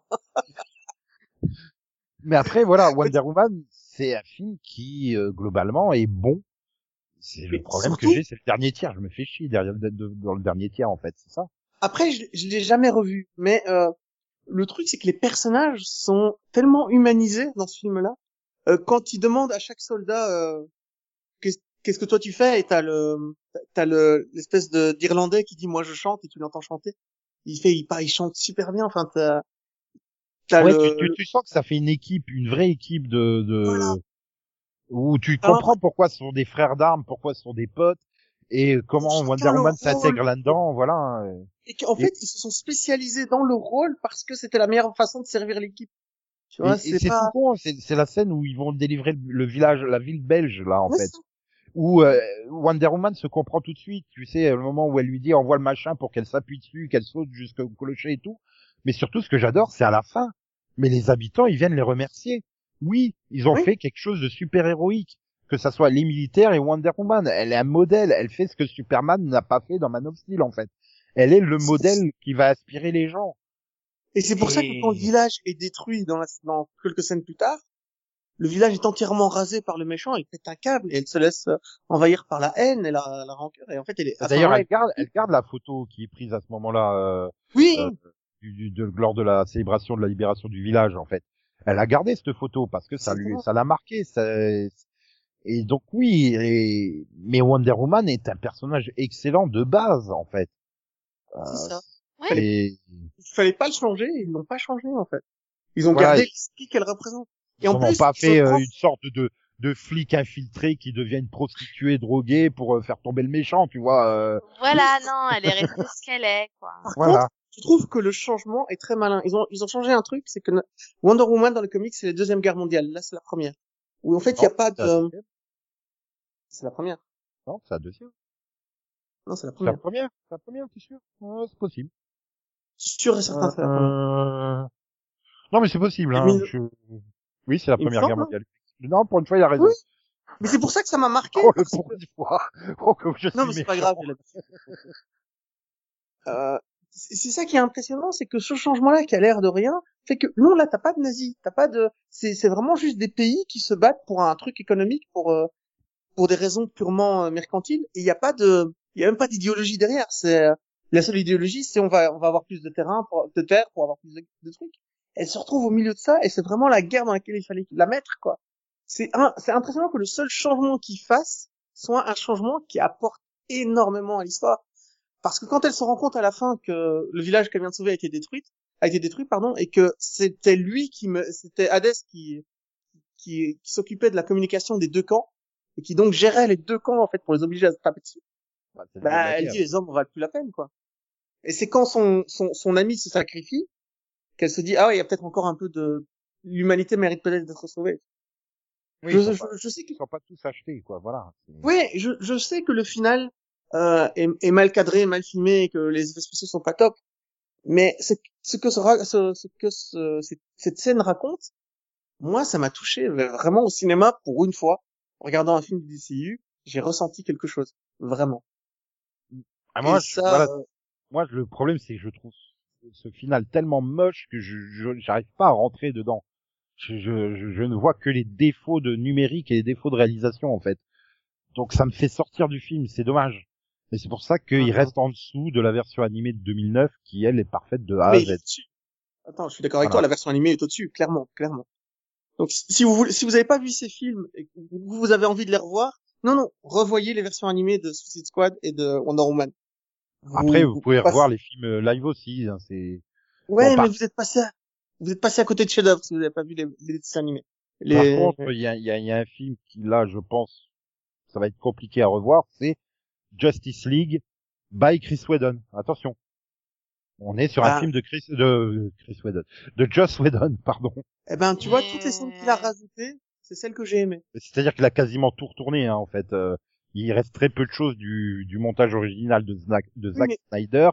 mais après voilà Wonder Woman c'est un film qui euh, globalement est bon c'est le problème que j'ai c'est le dernier tiers je me fais chier derrière de- de- dans le dernier tiers en fait c'est ça Après, je, je l'ai jamais revu, mais euh, le truc c'est que les personnages sont tellement humanisés dans ce film-là. Euh, quand ils demandent à chaque soldat euh, qu'est-ce que toi tu fais et t'as le t'as le l'espèce de d'Irlandais qui dit moi je chante et tu l'entends chanter. Il fait il, chante super bien. Enfin t'as t'as ouais, le, tu, tu, tu sens que ça fait une équipe, une vraie équipe de, de Voilà. Où tu Alors comprends pourquoi ce sont des frères d'armes, pourquoi ce sont des potes et comment Wonder Woman s'intègre là-dedans, voilà. hein. et qu'en Et- fait ils se sont spécialisés dans le rôle parce que c'était la meilleure façon de servir l'équipe. Tu vois, c'est pas tout con, c'est la scène où ils vont délivrer le, le village, la ville belge là en fait, où euh, Wonder Woman se comprend tout de suite, tu sais, le moment où elle lui dit envoie le machin pour qu'elle s'appuie dessus, qu'elle saute jusqu'au clocher et tout. Mais surtout, ce que j'adore, c'est à la fin. Mais les habitants, ils viennent les remercier. Oui, ils ont Oui. fait quelque chose de super héroïque, que ça soit les militaires et Wonder Woman. Elle est un modèle, elle fait ce que Superman n'a pas fait dans Man of Steel en fait. Elle est le modèle qui va aspirer les gens. Et c'est pour ça que quand le village est détruit dans, la, dans quelques scènes plus tard, le village est entièrement rasé par le méchant, il pète un câble et elle se laisse envahir par la haine et la, la rancœur. Et en fait, elle est. ce D'ailleurs, elle garde, elle garde la photo qui est prise à ce moment-là. euh, Oui. euh, du, du- de, lors de la célébration de la libération du village en fait. Elle a gardé cette photo parce que ça lui ça l'a marqué. Ça, Et donc oui, et... mais Wonder Woman est un personnage excellent de base en fait. Euh, C'est ça. Et- Il fallait pas le changer, ils l'ont pas changé en fait. Ils ont Voilà, gardé ils- l'esprit qu'elle représente. Et Ils en n'ont plus, pas ils fait euh, une sorte de de flic infiltré qui devient une prostituée droguée pour euh, faire tomber le méchant, tu vois. euh, Voilà, non, elle est restée ce qu'elle est, quoi. Par voilà. contre, je trouve que le changement est très malin. Ils ont, ils ont changé un truc, c'est que Wonder Woman dans le comics, c'est la deuxième guerre mondiale. Là, c'est la première. Où en fait, il y a pas c'est de, c'est la première. Non, c'est la deuxième. Non, c'est la C'est la première. première. C'est la première, t'es sûr Ouais, C'est possible. Sûr et certain, c'est la première. Euh, Non, mais c'est possible. Hein. je- Oui, c'est la première semble, guerre hein. mondiale. Non, pour une fois, il a raison. Oui, Mais c'est pour ça que ça m'a marqué. Oh, le parce que- pour une fois. Oh, comme je Non, suis mais c'est pas grave. Euh, c'est c'est ça qui est impressionnant, c'est que ce changement-là, qui a l'air de rien, fait que non, là, t'as pas de nazis, t'as pas de, c'est c'est vraiment juste des pays qui se battent pour un truc économique, pour euh, pour des raisons purement euh, mercantiles, et il y a pas de, il y a même pas d'idéologie derrière. C'est euh, la seule idéologie, c'est on va on va avoir plus de terrain, de terre, pour avoir plus de, de trucs. Elle se retrouve au milieu de ça, et c'est vraiment la guerre dans laquelle il fallait la mettre, quoi. C'est un, c'est impressionnant que le seul changement qu'il fasse soit un changement qui apporte énormément à l'histoire. Parce que quand elle se rend compte à la fin que le village qu'elle vient de sauver a été détruit, a été détruit, pardon, et que c'était lui qui me, c'était Hadès qui, qui, qui s'occupait de la communication des deux camps, et qui donc gérait les deux camps, en fait, pour les obliger à se taper dessus. Bah, Bah, elle dit, les hommes, valent plus la peine, quoi. Et c'est quand son, son, son ami se sacrifie, qu'elle se dit, ah ouais, il y a peut-être encore un peu de, l'humanité mérite peut-être d'être sauvée. Oui, je, je, pas- je sais que ils sont pas tous achetés, quoi. Voilà. Oui, je, je sais que le final euh, est, est mal cadré, mal filmé, et que les effets spéciaux sont pas top. Mais ce, ce que, ce, ce, que ce- cette, cette scène raconte, moi, ça m'a touché vraiment au cinéma pour une fois. En regardant un film du DCU, j'ai ressenti quelque chose, vraiment. Ah, moi, je- ça, voilà, euh, moi, le problème, c'est que je trouve ce final tellement moche que je, j'arrive pas à rentrer dedans. Je, je- je ne vois que les défauts de numérique et les défauts de réalisation, en fait. Donc, ça me fait sortir du film, c'est dommage. Mais c'est pour ça qu'il Mhm. reste en dessous de la version animée de 2009, qui, elle, est parfaite de A à Z. Attends, je suis d'accord avec Voilà. toi, la version animée est au-dessus, clairement, clairement. Donc, si vous voulez, si vous avez pas vu ces films et que vous avez envie de les revoir, non, non, revoyez les versions animées de Suicide Squad et de Wonder Woman. Après, vous, pouvez passez- revoir les films euh, live aussi, hein, c'est... Ouais, Bon, par- mais vous êtes passé à, vous êtes passé à côté de chef-d'œuvre si vous n'avez pas vu les, les dessins animés. Les... Par contre, il y a, y, a, il y a un film qui, là, je pense, ça va être compliqué à revoir, c'est Justice League by Chris Whedon. Attention. On est sur un Ah. film de Chris, de Chris Whedon, de Joss Whedon, pardon. eh ben, tu vois, toutes les scènes qu'il a rajoutées, c'est celles que j'ai aimées. C'est-à-dire qu'il a quasiment tout retourné, hein, en fait. Euh, il reste très peu de choses du, du montage original de, Zack de Zack mais- Snyder,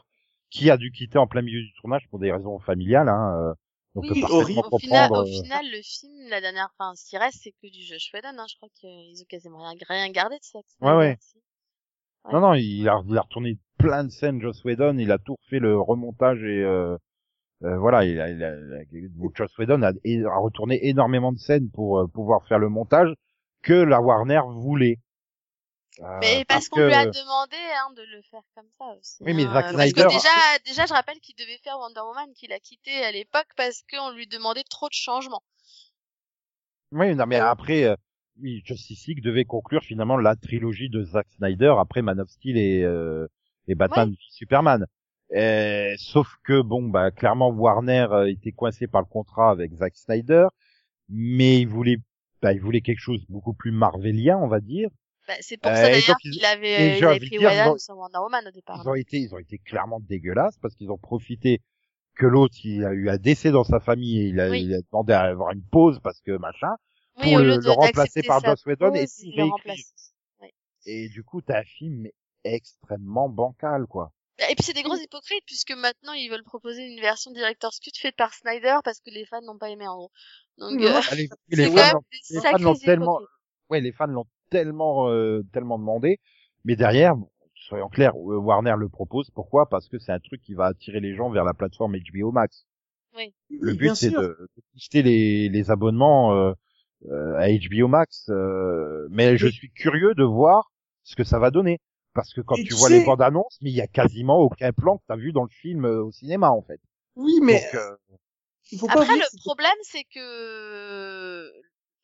qui a dû quitter en plein milieu du tournage pour des raisons familiales. Hein, euh, on Oui, peut parfaitement. Au final, comprendre. au euh, final, le film, la dernière, enfin, ce qui reste, c'est que du Josh Whedon, hein. Je crois qu'ils ont quasiment rien, rien gardé de ça. Ouais, ouais. Ouais. Non, non, il a, il a retourné plein de scènes, Joss Whedon, il a tout refait le remontage et euh, euh, voilà, il a, il a, il a- Joss Whedon a, a retourné énormément de scènes pour euh, pouvoir faire le montage que la Warner voulait. Euh, Mais parce qu'on que- lui a demandé hein, de le faire comme ça aussi. Oui, mais hein. Zack Parce Snyder- que déjà, déjà, je rappelle qu'il devait faire Wonder Woman, qu'il a quitté à l'époque parce qu'on lui demandait trop de changements. Oui, non, mais après, euh, oui, Justice League devait conclure finalement la trilogie de Zack Snyder après Man of Steel et, euh, et Batman Superman. Euh, sauf que bon, bah clairement Warner euh, était coincé par le contrat avec Zack Snyder, mais il voulait, bah, il voulait quelque chose beaucoup plus marvelien, on va dire. Bah, c'est pour Euh, ça d'ailleurs ils- qu'il avait, il avait pris dire, ils ont- sur Wonder Woman au départ. Ils ont été, ils ont été clairement dégueulasses parce qu'ils ont profité que l'autre il a eu un décès dans sa famille et il a, Oui. il a demandé à avoir une pause parce que machin. Oui, pour au le- le remplacer par Joss Whedon et le réécrire. Et du coup, t'as un film extrêmement bancal, quoi. Et puis c'est des gros hypocrites puisque maintenant ils veulent proposer une version director's cut faite par Snyder parce que les fans n'ont pas aimé en gros. Donc Oui, euh, les, fans l'ont- les fans l'ont sacrés tellement, ouais, les fans l'ont tellement, euh, tellement demandé. Mais derrière, bon, soyons clairs, euh, Warner le propose. Pourquoi? Parce que c'est un truc qui va attirer les gens vers la plateforme HBO Max. Le Oui, but, bien c'est de, de booster les, les abonnements euh, à HBO Max. euh, mais je suis curieux de voir ce que ça va donner. Parce que quand tu tu vois sais- les bandes annonces, mais il y a quasiment aucun plan que t'as vu dans le film euh, au cinéma, en fait. Oui, mais Donc, euh, il faut pas Après le problème c'est que,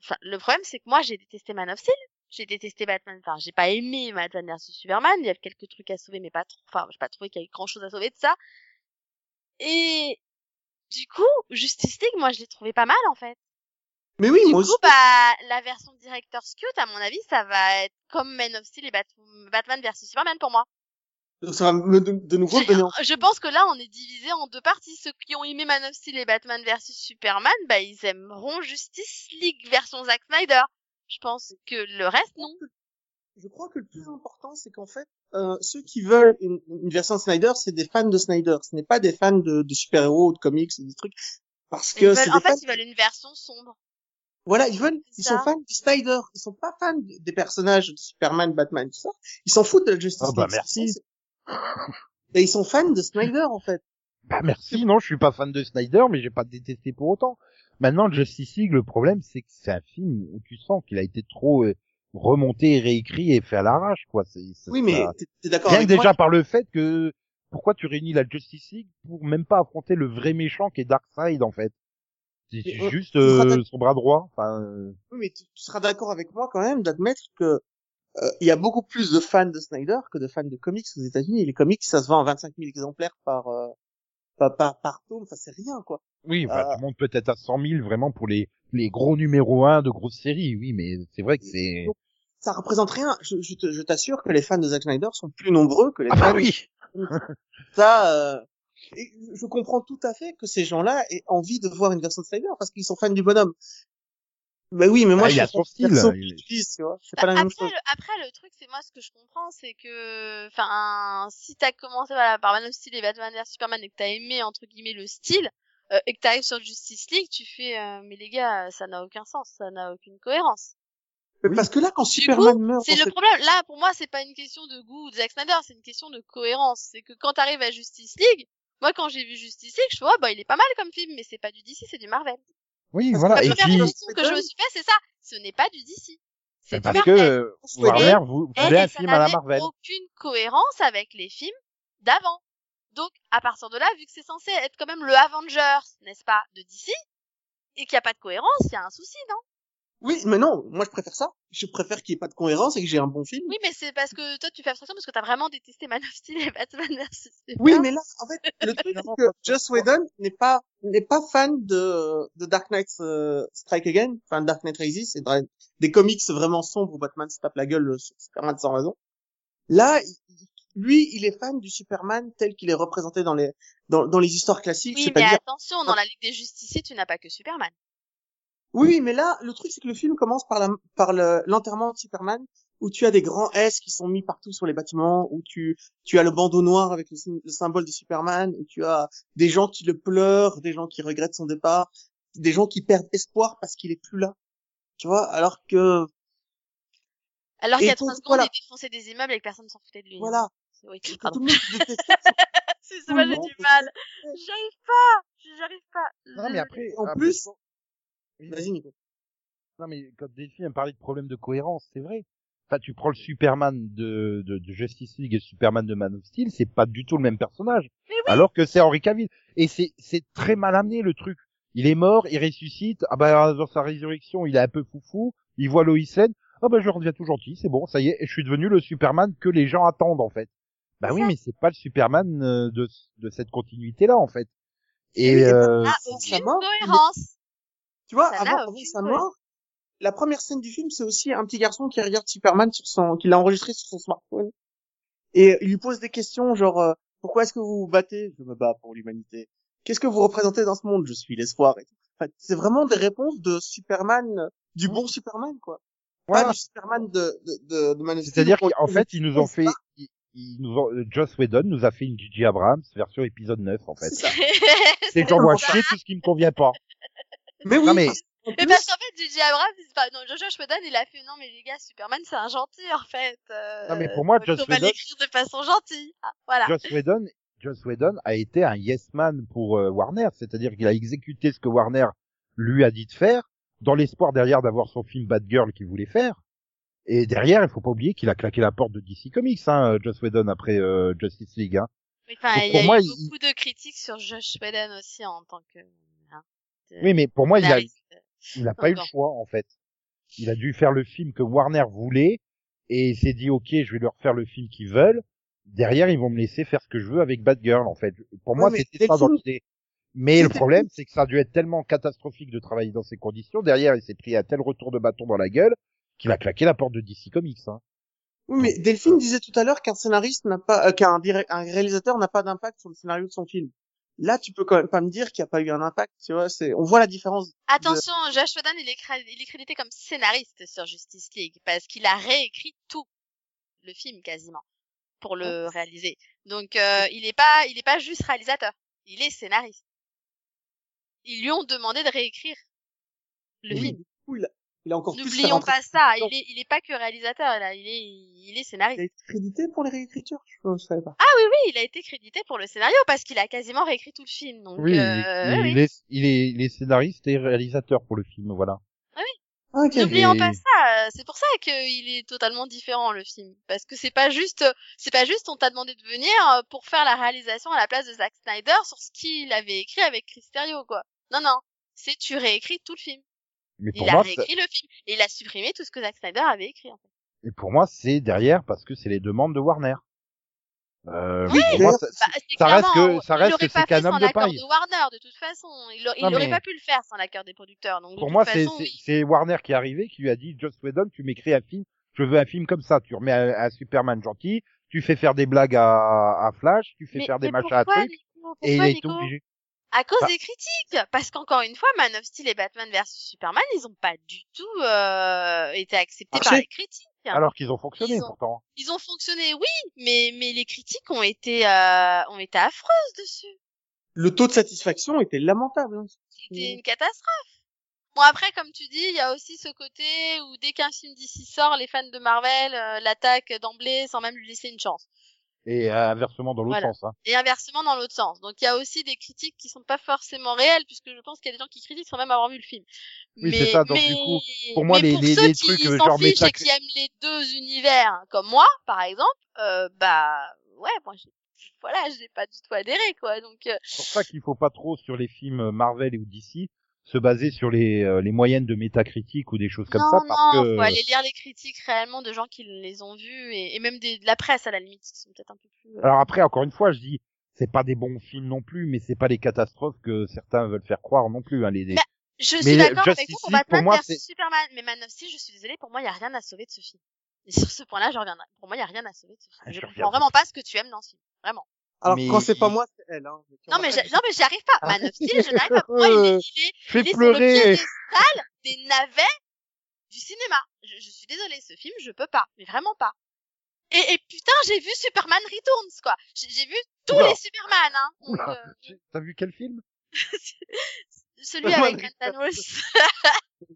enfin le problème c'est que moi j'ai détesté Man of Steel J'ai détesté Batman. Enfin, j'ai pas aimé Batman vs Superman. Il y a quelques trucs à sauver, mais pas trop. Enfin, j'ai pas trouvé qu'il y avait grand chose à sauver de ça. Et du coup, Justice League, moi, je l'ai trouvé pas mal en fait. Mais oui, Du moi coup, aussi. bah, la version Director's Cut, à mon avis, ça va être comme Man of Steel et Bat- Batman vs Superman pour moi. Donc ça va me de, de nouveau donner. Je pense que là, on est divisé en deux parties. Ceux qui ont aimé Man of Steel et Batman vs Superman, bah, ils aimeront Justice League version Zack Snyder. Je pense que le reste, non. Je crois que le plus important, c'est qu'en fait, euh, ceux qui veulent une, une version Snyder, c'est des fans de Snyder. Ce n'est pas des fans de, de super-héros ou de comics ou des trucs. Parce Ils que veulent- c'est en fait, fans... ils veulent une version sombre. Voilà, ils veulent, ils sont fans de Snyder. Ils sont pas fans de- des personnages de Superman, Batman, tout ça. Ils s'en foutent de la Justice Ah bah, League. merci. Et ils sont fans de Snyder, en fait. Bah merci, non, je suis pas fan de Snyder, mais j'ai pas détesté pour autant. Maintenant, Justice League, le problème, c'est que c'est un film où tu sens qu'il a été trop euh, remonté, réécrit et fait à l'arrache, quoi. C'est, Oui, mais ça- t'es- d'accord rien avec que moi déjà par le fait que pourquoi tu réunis la Justice League pour même pas affronter le vrai méchant qui est Darkseid en fait? C'est on- juste euh, son bras droit. Enfin, euh, Oui, mais tu, tu seras d'accord avec moi quand même d'admettre que euh, il y a beaucoup plus de fans de Snyder que de fans de comics aux États-Unis. Les comics, ça se vend à 25 000 exemplaires par euh, par, par, par tome. Enfin, c'est rien, quoi. oui, enfin, tu montes peut-être à 100 000 vraiment pour les les gros numéros 1 de grosses séries. Oui, mais c'est vrai que c'est. Ça représente rien. Je, je t'assure que les fans de Zack Snyder sont plus nombreux que les Ah fans. bah oui. Ça, euh, et je comprends tout à fait que ces gens-là aient envie de voir une version de Snyder parce qu'ils sont fans du bonhomme. Bah oui, mais moi, Bah, je suis son fan de style, perso il- utilise, tu vois. C'est Bah, pas la même après, chose. le, après, le truc, c'est moi, ce que je comprends, c'est que, enfin, si t'as commencé, voilà, par Man of Steel et Batman vs Superman et que t'as aimé, entre guillemets, le style, euh, et que t'arrives sur Justice League, tu fais, euh, mais les gars, ça n'a aucun sens, ça n'a aucune cohérence. Mais Oui. Parce que là, quand Du Superman coup, meurt, c'est le problème. Là, pour moi, c'est pas une question de goût ou de Zack Snyder, c'est une question de cohérence. C'est que quand t'arrives à Justice League, moi, quand j'ai vu Justice League, je fais, ouais, bah, il est pas mal comme film, mais c'est pas du DC, c'est du Marvel. Oui, Parce voilà. que La Et première puis, que je me suis fait, c'est ça. Ce n'est pas du DC. C'est parce que Marvel. euh, Warner voulait et un film à la Marvel. aucune cohérence avec les films d'avant. Donc, à partir de là, vu que c'est censé être quand même le Avengers, n'est-ce pas, de DC, et qu'il n'y a pas de cohérence, il y a un souci, non? Oui, mais non, moi je préfère ça. Je préfère qu'il n'y ait pas de cohérence et que j'ai un bon film. Oui, mais c'est parce que toi, tu fais abstraction parce que t'as vraiment détesté Man of Steel et Batman vs Oui, mais là, en fait, le truc, c'est que Joss Whedon n'est pas, n'est pas fan de, de Dark Knight euh, Strike Again, enfin Dark Knight Rises, c'est des comics vraiment sombres où Batman se tape la gueule sur Superman sans raison. Là, il- lui, il est fan du Superman tel qu'il est représenté dans les, dans, dans les histoires classiques, Oui, mais attention, dans la Ligue des Justiciers, tu n'as pas que Superman. Oui, mais là, le truc, c'est que le film commence par la, par le- l'enterrement de Superman, où tu as des grands S qui sont mis partout sur les bâtiments, où tu, tu as le bandeau noir avec le, sym- le symbole de Superman, où tu as des gens qui le pleurent, des gens qui regrettent son départ, des gens qui perdent espoir parce qu'il est plus là. Tu vois, alors que, Alors qu'il y a donc, 30 secondes, voilà. il défonçait des immeubles et que personne ne s'en foutait de lui. hein. voilà, C'est- Oui, pardon. C'est ça, j'ai du mal. J'arrive pas. J'arrive pas. Non, mais après, En après, plus- Vas-y, Nico. Non, mais quand Delphine me parlait de problème de cohérence, c'est vrai. Enfin, tu prends le Superman de, de, de Justice League et le Superman de Man of Steel, c'est pas du tout le même personnage. Oui. Alors que c'est Henry Cavill. Et c'est, c'est très mal amené, le truc. Il est mort, il ressuscite. Ah bah, dans sa résurrection, il est un peu foufou. Il voit Lois Lane. Ah bah, je redeviens tout gentil. C'est bon, ça y est. Je suis devenu le Superman que les gens attendent, en fait. Bah oui, mais c'est pas le Superman euh, de, de cette continuité-là, en fait. Et, euh, Ah, aucune cohérence. Tu vois, Ça avant, avant sa mort, la première scène du film, c'est aussi un petit garçon qui regarde Superman sur son, qu'il a enregistré sur son smartphone. Et il lui pose des questions genre, euh, pourquoi est-ce que vous vous battez? Je me bats pour l'humanité. Qu'est-ce que vous représentez dans ce monde? Je suis l'espoir. Enfin, c'est vraiment des réponses de Superman, du bon Superman, quoi. voilà. Pas du Superman de, de, de, de Man of Steel. C'est-à-dire qu'en fait, ils nous ont fait, ils, ils nous ont, euh, Joss Whedon nous a fait une J.J. Abrams version épisode 9, en fait. C'est j'envoie ça. chier tout ce qui me convient pas. Mais oui, Non, mais- parce qu'en Mais parce qu'en fait, J.J. Abrams, pas, non, Josh Whedon, il a fait, non, mais les gars, Superman, c'est un gentil, en fait. Euh, Non, mais pour moi, donc Joss on va Whedon- l'écrire de façon gentille. Ah, voilà. Joss Whedon, Joss Whedon a été un yes man pour euh, Warner, c'est-à-dire qu'il a exécuté ce que Warner lui a dit de faire, dans l'espoir derrière d'avoir son film Bad Girl qu'il voulait faire. Et derrière, il faut pas oublier qu'il a claqué la porte de DC Comics, hein, Joss Whedon après euh, Justice League. Hein. Enfin, Donc, il y pour a moi, eu il- beaucoup de critiques sur Josh Whedon aussi en tant que, Oui, mais pour moi, il a, il a pas eu le choix en fait. Il a dû faire le film que Warner voulait et il s'est dit ok, je vais leur faire le film qu'ils veulent. Derrière, ils vont me laisser faire ce que je veux avec Batgirl en fait. Pour moi, Ouais, c'était ça dans l'idée. Mais le problème, c'est que ça a dû être tellement catastrophique de travailler dans ces conditions. Derrière, il s'est pris un tel retour de bâton dans la gueule qu'il a claqué la porte de DC Comics. Hein. Oui, mais Delphine disait tout à l'heure qu'un scénariste n'a pas, euh, qu'un un réalisateur n'a pas d'impact sur le scénario de son film. Là, tu peux quand même pas me dire qu'il n'y a pas eu un impact, tu vois, c'est, on voit la différence. Attention, Josh Whedon, il est, cré- il est crédité comme scénariste sur Justice League parce qu'il a réécrit tout le film quasiment pour le réaliser. Donc euh, il est pas, il est pas juste réalisateur, il est scénariste. Ils lui ont demandé de réécrire le Oui, film. du coup, il a, il a encore N'oublions pas ça, il est, il est pas que réalisateur là, il est, il est Il scénariste. a été crédité pour les réécritures, je ne savais pas. Ah oui oui, il a été crédité pour le scénario parce qu'il a quasiment réécrit tout le film. Donc Oui, euh, il, oui, il oui. est, il est, il est scénariste et réalisateur pour le film, voilà. Ah, ok. N'oublions Et- pas ça, euh, c'est pour ça qu'il est totalement différent le film, parce que c'est pas juste, c'est pas juste on t'a demandé de venir euh, pour faire la réalisation à la place de Zack Snyder sur ce qu'il avait écrit avec Chris Terrio quoi. Non non, c'est tu réécris tout le film. Mais pour Il a ça- réécrit le film et il a supprimé tout ce que Zack Snyder avait écrit en fait. et pour moi, c'est derrière parce que c'est les demandes de Warner. Euh, Oui, pour moi, ça- Bah, c'est Ça reste que- ça reste que c'est qu'un homme de paille. de Warner de toute façon, il, aurait- il Non, aurait mais- pas pu le faire sans l'accord des producteurs. Donc pour moi, c'est oui. Warner qui est arrivé, qui lui a dit, Joss Whedon, tu m'écris un film, je veux un film comme ça. Tu remets un, un Superman gentil, tu fais faire des blagues à, à Flash, tu fais Mais- faire des machins à trucs, et il est Nico? obligé. À cause Bah. des critiques, parce qu'encore une fois, Man of Steel et Batman vs Superman, ils ont pas du tout euh, été acceptés par les critiques. Alors qu'ils ont fonctionné Ils ont- pourtant. Ils ont fonctionné, oui, mais mais les critiques ont été euh, ont été affreuses dessus. Le taux de satisfaction était lamentable. hein. C'était une catastrophe. Bon après, comme tu dis, il y a aussi ce côté où dès qu'un film d'ici sort, les fans de Marvel euh, l'attaquent d'emblée sans même lui laisser une chance. Et euh, inversement dans l'autre Voilà. sens. Hein. Et inversement dans l'autre sens. Donc il y a aussi des critiques qui sont pas forcément réelles, puisque je pense qu'il y a des gens qui critiquent sans même avoir vu le film. Oui, mais, c'est ça, donc, mais, du coup, pour moi, mais les- pour les- ceux les qui trucs, euh, s'en genre fichent et qui aiment les deux univers, comme moi, par exemple, euh, bah ouais, moi j'ai voilà, j'ai pas du tout adhéré quoi. Donc euh, C'est pour ça qu'il faut pas trop sur les films Marvel ou DC se baser sur les, euh, les moyennes de métacritique ou des choses comme non, ça parce non, que faut aller lire les critiques réellement de gens qui les ont vus et, et même des, de la presse à la limite qui sont peut-être un peu plus. euh, alors après encore une fois je dis c'est pas des bons films non plus mais c'est pas les catastrophes que certains veulent faire croire non plus hein, les, les- Mais- Je Mais suis d'accord avec toi pour Batman moi, Superman, mais Man of Steel, je suis désolée, pour moi, il y a rien à sauver de ce film. Et sur ce point-là, je reviendrai. Pour moi, il y a rien à sauver de ce film. Ah, je je comprends vraiment pas ce que tu aimes dans ce film. Vraiment. Alors Mais quand c'est pas moi, c'est elle. Hein. Non, mais j'ai- non, mais j'y arrive pas. Man of Steel, je n'arrive pas. Moi, il est, il est, je il est sur le piédestal des navets du cinéma. Je, je suis désolée, ce film, je peux pas. Mais vraiment pas. Et, et putain, j'ai vu Superman Returns, quoi. J'ai vu tous Oula. les Superman, hein. Donc, Oula. euh, t'as vu quel film? Celui Superman avec Brendan Ross.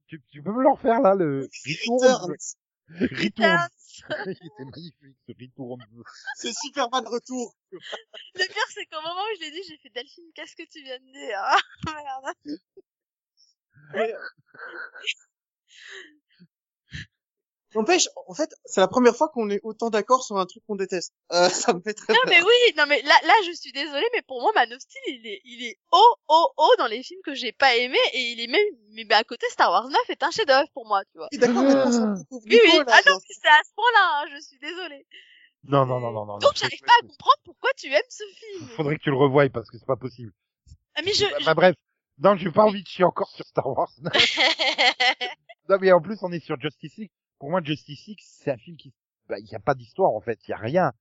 tu, tu peux me le refaire là le Return Returns. Return il était magnifique ce Return C'est Superman retour. Le pire, c'est qu'au moment où je l'ai dit, j'ai fait Delphine, qu'est-ce que tu viens de dire? Ah, Merde. Mais- N'empêche, en fait, c'est la première fois qu'on est autant d'accord sur un truc qu'on déteste. Euh, ça me fait très Non peur. mais oui, non mais là, là je suis désolée, mais pour moi Man of Steel il est, il est haut, haut, haut dans les films que j'ai pas aimé et il est même, mais à côté Star Wars 9 est un chef-d'œuvre pour moi, tu vois. Oui, d'accord, mais Oui oui, là, ah non c'est à ce point-là, hein, je suis désolée. non non non non non Donc j'arrive pas à comprendre pourquoi tu aimes ce film. faudrait que tu le revoies parce que c'est pas possible Ah mais je, bah, bref non j'ai pas envie de chier encore sur Star Wars non mais en plus on est sur Justice League pour moi Justice League c'est un film qui bah, il y a pas d'histoire en fait il y a rien.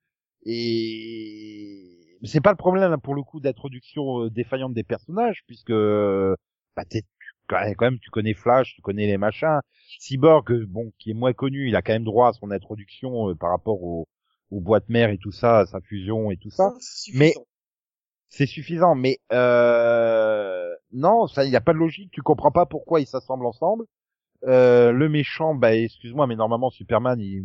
Et c'est pas le problème pour le coup d'introduction euh, défaillante des personnages puisque bah t'es quand même- tu connais Flash tu connais les machins. Cyborg euh, bon qui est moins connu il a quand même droit à son introduction euh, par rapport au aux boîtes mères et tout ça à sa fusion et tout ça. Mais- c'est suffisant mais euh... non ça il y a pas de logique tu comprends pas pourquoi ils s'assemblent ensemble euh, le méchant bah excuse-moi mais normalement Superman il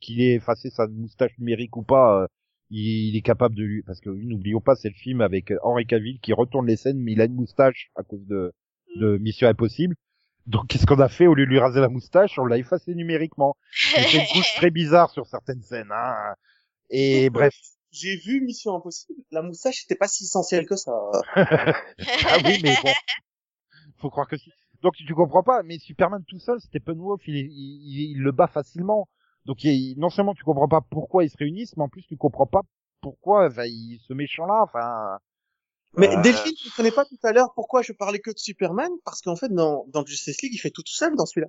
qu'il ait effacé sa moustache numérique ou pas euh, il, il est capable de lui parce que n'oublions pas c'est le film avec euh, Henry Cavill qui retourne les scènes mais il a une moustache à cause de de Mission Impossible donc qu'est-ce qu'on a fait? Au lieu de lui raser la moustache on l'a effacé numériquement fait une couche très bizarre sur certaines scènes hein. et bref J'ai vu Mission Impossible. La moustache n'était pas si essentielle que ça. ah oui mais bon faut croire que si Donc tu comprends pas, mais Superman tout seul, Steppenwolf, il, il, il, il le bat facilement. Donc il, non seulement tu comprends pas pourquoi ils se réunissent, mais en plus tu comprends pas pourquoi enfin, il, ce méchant-là, enfin. Mais Euh. Delphine, tu comprenais pas tout à l'heure pourquoi je parlais que de Superman? Parce qu'en fait, dans, dans Justice League, il fait tout tout seul dans celui-là.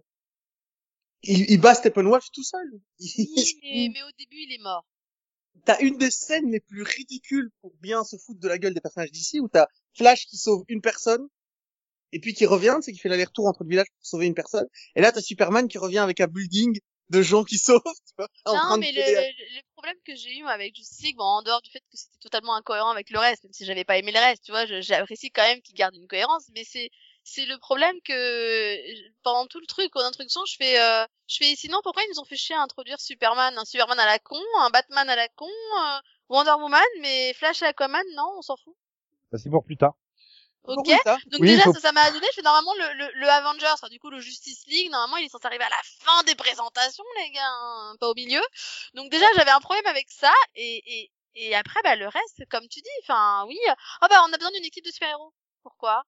Il, il bat Steppenwolf tout seul. Oui, mais, mais au début, il est mort. T'as une des scènes les plus ridicules pour bien se foutre de la gueule des personnages d'ici, où t'as Flash qui sauve une personne, et puis qui revient, c'est qui fait l'aller-retour entre le village pour sauver une personne. Et là, t'as Superman qui revient avec un building de gens qui sauvent, tu vois, en train Non, de mais le, le, le problème que j'ai eu avec Justice League, bon, en dehors du fait que c'était totalement incohérent avec le reste, même si j'avais pas aimé le reste, tu vois, j'apprécie quand même qu'il garde une cohérence, mais c'est c'est le problème que pendant tout le truc, en introduction, je fais euh, je fais sinon pourquoi ils nous ont fait chier à introduire Superman, un Superman à la con, un Batman à la con, euh, Wonder Woman, mais Flash et Aquaman, non, on s'en fout. bah, c'est pour plus tard. Ok. Ça? Donc Oui, déjà, faut- ça, ça m'a donné, je fais normalement le, le, le Avengers, enfin, du coup le Justice League, normalement il est censé arriver à la fin des présentations, les gars, hein, pas au milieu. Donc déjà j'avais un problème avec ça, et, et, et après bah le reste, comme tu dis, enfin oui, oh bah on a besoin d'une équipe de super-héros. Pourquoi?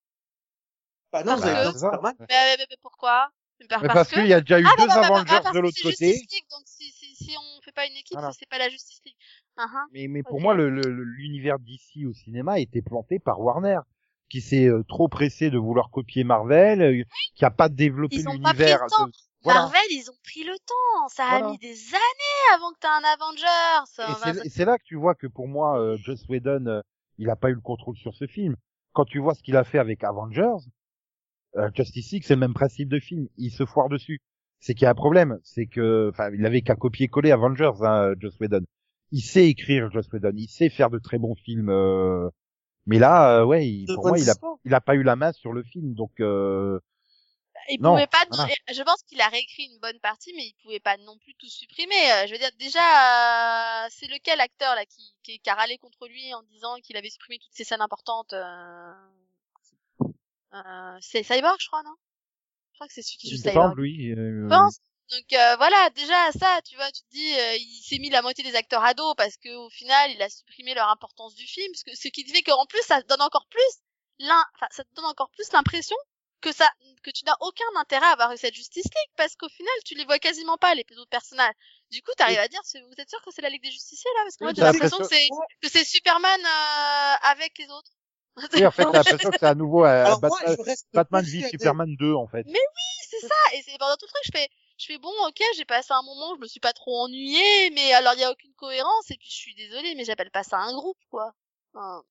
Bah non, Parce vous avez que- besoin de Superman. mais, mais- mais- mais pourquoi? Mais par- Mais parce qu'il y a déjà eu Ah, bah, deux bah, bah, bah, Avengers ah, de l'autre c'est côté. Justice League, donc si, si, si on fait pas une équipe, Voilà. c'est pas la Justice League. Uh-huh. Mais, mais pour moi, le- le- le- l'univers d'ici au cinéma a été planté par Warner, qui s'est euh, trop pressé de vouloir copier Marvel, euh, qui a pas développé l'univers. Voilà. Marvel, ils ont pris le temps. Ça Voilà. a mis des années avant que t'aies un Avengers. Et Enfin, c'est- et c'est là que tu vois que pour moi, euh, Joss Whedon, euh, il a pas eu le contrôle sur ce film. Quand tu vois ce qu'il a fait avec Avengers, euh, Justice League, c'est le même principe de film. Il se foire dessus. C'est qu'il y a un problème. C'est que, enfin, il avait qu'à copier-coller Avengers, hein, Joss Whedon. Il sait écrire, Joss Whedon. Il sait faire de très bons films. euh, Mais là, euh, ouais, il- pour moi, il a, il a pas eu la main sur le film. Donc, euh, il Non, pouvait pas. voilà. Je pense qu'il a réécrit une bonne partie, mais il pouvait pas non plus tout supprimer. Euh, Je veux dire, déjà, euh, c'est lequel acteur là qui, qui, qui a râlé contre lui en disant qu'il avait supprimé toutes ces scènes importantes euh... Euh, C'est Cyborg, je crois, non? Je crois que c'est celui qui joue Cyborg. semble, Je pense. Donc euh, voilà, déjà ça, tu vois, tu te dis, euh, il s'est mis la moitié des acteurs à dos parce que au final, il a supprimé leur importance du film, parce que ce qui fait qu'en plus, ça te donne encore plus l'un, enfin, ça te donne encore plus l'impression que ça, que tu n'as aucun intérêt à avoir eu cette Justice League parce qu'au final, tu les vois quasiment pas les autres personnages. Du coup, t'arrives à dire, c'est- vous êtes sûr que c'est la Ligue des Justiciers là? Parce que moi, Oui, j'ai l'impression que c'est que c'est Superman euh, avec les autres. Oui, en fait, t'as l'impression que c'est à nouveau euh, Alors moi, Batman, Batman v Superman 2, en fait. c'est ça et c'est pendant tout le truc je fais je fais bon ok j'ai passé un moment je me suis pas trop ennuyée mais alors il y a aucune cohérence et puis je suis désolée mais j'appelle pas ça un groupe quoi Enfin,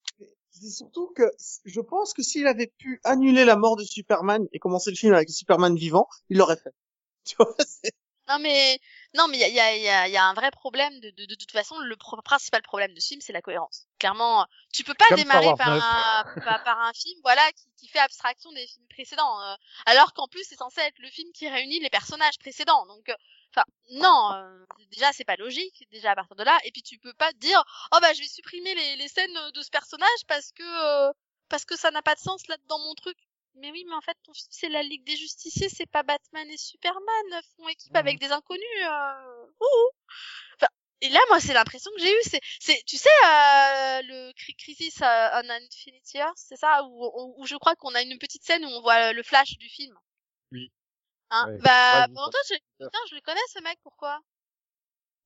C'est surtout que je pense que s'il avait pu annuler la mort de Superman et commencer le film avec Superman vivant, il l'aurait fait. Tu vois, non mais non mais il y a, y, y, un vrai problème de, de, de, toute façon le pro- principal problème de ce film c'est la cohérence. Clairement tu peux pas Comme démarrer par un, par, par un film voilà qui, qui fait abstraction des films précédents euh, alors qu'en plus c'est censé être le film qui réunit les personnages précédents. Donc euh, enfin non euh, déjà c'est pas logique déjà à partir de là. Et puis tu peux pas dire oh bah je vais supprimer les, les scènes de ce personnage parce que euh, parce que ça n'a pas de sens là dans mon truc mais oui mais en fait ton film c'est la Ligue des Justiciers c'est pas Batman et Superman font équipe Mhm. avec des inconnus euh... ouh. Enfin, et là moi c'est l'impression que j'ai eu c'est c'est tu sais euh, le Cri- Crisis euh, on Infinity Earth c'est ça où, où, où je crois qu'on a une petite scène où on voit le flash du film Oui. hein Ouais. bah tout je putain je le connais ce mec pourquoi?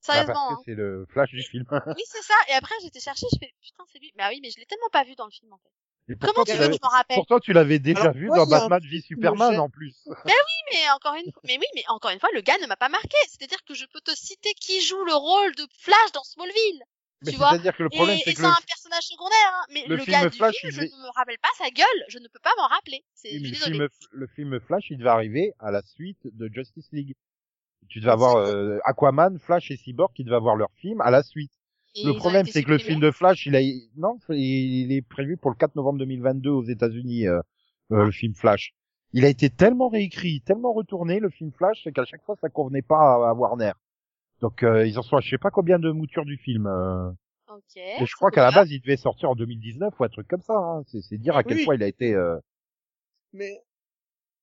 Bah, sérieusement hein. c'est le flash du film. Oui, c'est ça. Et après, j'étais chercher, je fais, putain, c'est lui. Mais ah oui, mais je l'ai tellement pas vu dans le film, en fait. Et Comment pourtant, tu veux que l'avais- je m'en rappelle? pourtant, tu l'avais déjà Alors, vu moi, dans Batman v Superman, en plus. Oui, mais encore une fois, mais oui, mais encore une fois, le gars ne m'a pas marqué. C'est-à-dire que je peux te citer qui joue le rôle de Flash dans Smallville. Mais tu vois. c'est-à-dire que le problème, et c'est que c'est le, un personnage secondaire, hein. Mais le le, film gars du Flash, film, il je ne me rappelle pas sa gueule. Je ne peux pas m'en rappeler. C'est, le film, le film Flash, il devait arriver à la suite de Justice League. Tu devais avoir euh, Aquaman, Flash et Cyborg qui devaient avoir leur film à la suite. Le problème, c'est que le film de Flash, il a, non, il est prévu pour le 4 novembre 2022 aux États-Unis, euh, euh, le film Flash. Il a été tellement réécrit, tellement retourné, le film Flash, c'est qu'à chaque fois, ça convenait pas à, à Warner. Donc, euh, ils en sont à je sais pas combien de moutures du film. euh. Ok. et je crois qu'à la base, il devait sortir en 2019 ou un truc comme ça. Hein. C'est, dire à quel Oui. point il a été... euh, Mais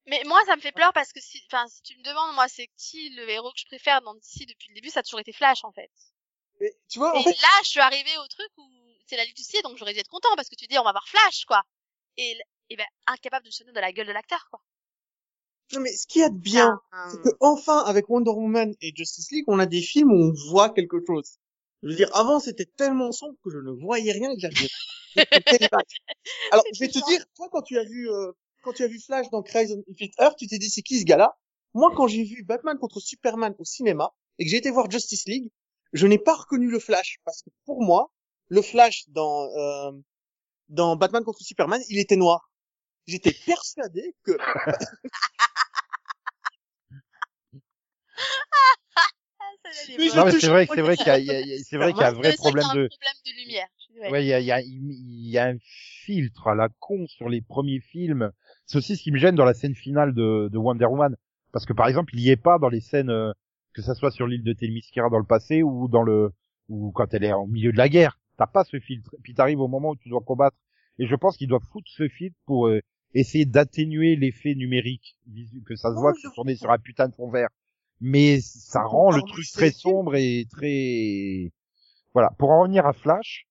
Mais moi, ça me fait peur parce que si, enfin, si tu me demandes, moi, c'est qui le héros que je préfère dans DC depuis le début, ça a toujours été Flash, en fait. Mais tu vois, en Et fait, là, je suis arrivée au truc où c'est la Ligue du Ciel, donc j'aurais dû être content parce que tu dis on va voir Flash, quoi. Et, et ben, incapable de se tenir de la gueule de l'acteur, quoi. Non, mais ce qu'il y a de bien, Ah, c'est que enfin, avec Wonder Woman et Justice League, on a des films où on voit quelque chose. Je veux dire, avant, c'était tellement sombre que je ne voyais rien et que vague. Alors, je vais te dire, toi, quand tu as vu, euh, quand tu as vu Flash dans Crisis on Infinite Earth, tu t'es dit, c'est qui ce gars-là? Moi, quand j'ai vu Batman contre Superman au cinéma et que j'ai été voir Justice League, je n'ai pas reconnu le Flash parce que pour moi, le Flash dans, euh, dans Batman contre Superman, il était noir. J'étais persuadé que. Non, mais c'est vrai, c'est vrai qu'il y a, il y a- il y a- c'est vrai qu'il y a un vrai problème de, problème de lumière. Ouais. ouais, il y a, il y a, il y a un filtre à la con sur les premiers films. C'est aussi ce qui me gêne dans la scène finale de, de Wonder Woman. Parce que par exemple, il y est pas dans les scènes, euh, que ça soit sur l'île de Themyscira dans le passé ou dans le, ou quand elle est au milieu de la guerre. T'as pas ce filtre. Puis t'arrives au moment où tu dois combattre. Et je pense qu'ils doivent foutre ce filtre pour euh, essayer d'atténuer l'effet numérique, que ça se Oh, voit que je tourné sur un putain de fond vert. Mais ça Je rend le truc très sombre et très, voilà. Pour en revenir à Flash,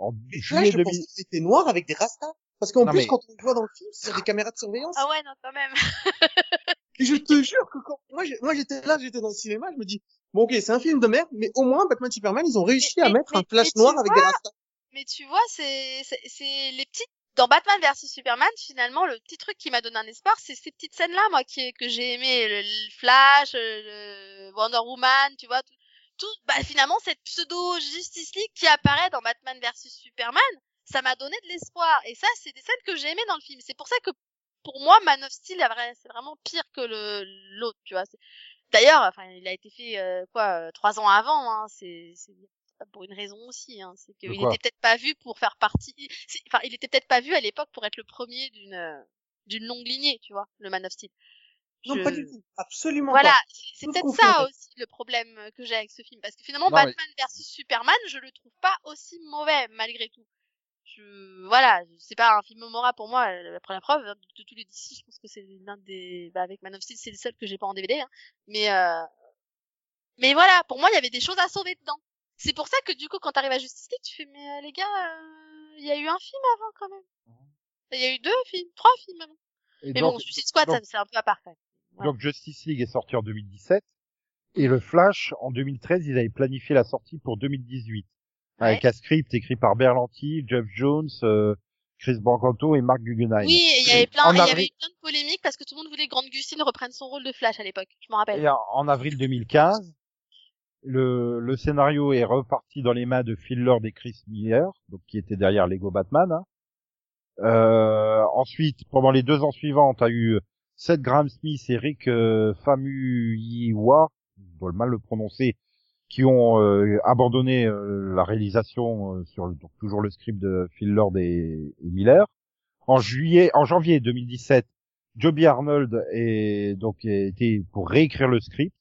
en Flash, je 2000, pensais que c'était noir avec des rastas. Parce qu'en plus, mais- quand on le voit dans le film, c'est sur des caméras de surveillance. Ah ouais, non, quand même. Et je te jure que quand, moi, moi, j'étais là, j'étais dans le cinéma, je me dis, bon, ok, c'est un film de merde, mais au moins, Batman Superman, ils ont réussi Mais- à mais- mettre mais- un Flash noir avec des rastas. Mais tu vois, c'est c'est c'est les petites dans Batman versus Superman, finalement, le petit truc qui m'a donné un espoir, c'est ces petites scènes-là, moi, qui que j'ai aimé, le, le Flash, le Wonder Woman, tu vois, tout, tout bah finalement cette pseudo Justice League qui apparaît dans Batman versus Superman, ça m'a donné de l'espoir. Et ça, c'est des scènes que j'ai aimées dans le film. C'est pour ça que pour moi, Man of Steel, c'est vraiment pire que le l'autre, tu vois. D'ailleurs, enfin, il a été fait euh, quoi euh, trois ans avant. Hein, c'est c'est pour une raison aussi. Hein, c'est qu'il était peut-être pas vu pour faire partie. Enfin, il était peut-être pas vu à l'époque pour être le premier d'une euh, d'une longue lignée, tu vois, le Man of Steel. Non, Je- pas du tout. Absolument Voilà, pas. c'est c'est peut-être ça aussi le problème que j'ai avec ce film, parce que finalement Non, mais- Batman versus Superman, je le trouve pas aussi mauvais malgré tout. Je voilà, c'est pas un film mémorable pour moi. euh, La première preuve hein, de, tous les DC, je pense que c'est l'un des, bah, avec Man of Steel, c'est le seul que j'ai pas en DVD. Hein. Mais euh... mais voilà, pour moi il y avait des choses à sauver dedans. C'est pour ça que du coup quand t'arrives à Justice League, tu fais mais euh, les gars, euh, il y a eu un film avant quand même. Il y a eu deux films, trois films avant. et Mais donc, bon, Suicide Squad, donc- ça, c'est un peu à part quand même. Ouais. donc Justice League est sorti en 2017 et le Flash en 2013, ils avaient planifié la sortie pour 2018 avec un script écrit par Berlanti, Jeff Jones, euh, Chris Bancanto et Mark Guggenheim. Oui, il y avait plein, il y avait plein de polémiques parce que tout le monde voulait que Grant Gustin reprenne son rôle de Flash à l'époque. Je m'en rappelle. Et en, en avril 2015, le, le scénario est reparti dans les mains de Phil Lord et Chris Miller, donc qui étaient derrière Lego Batman. hein. Euh, ensuite, pendant les deux ans suivants, t'as eu Seth Graham Smith et Rick euh, Famuyiwa, je dois mal le prononcer, qui ont euh, abandonné euh, la réalisation euh, sur le- donc toujours le script de Phil Lord et, et Miller. En juillet, en janvier 2017, Joby Arnold est donc été pour réécrire le script,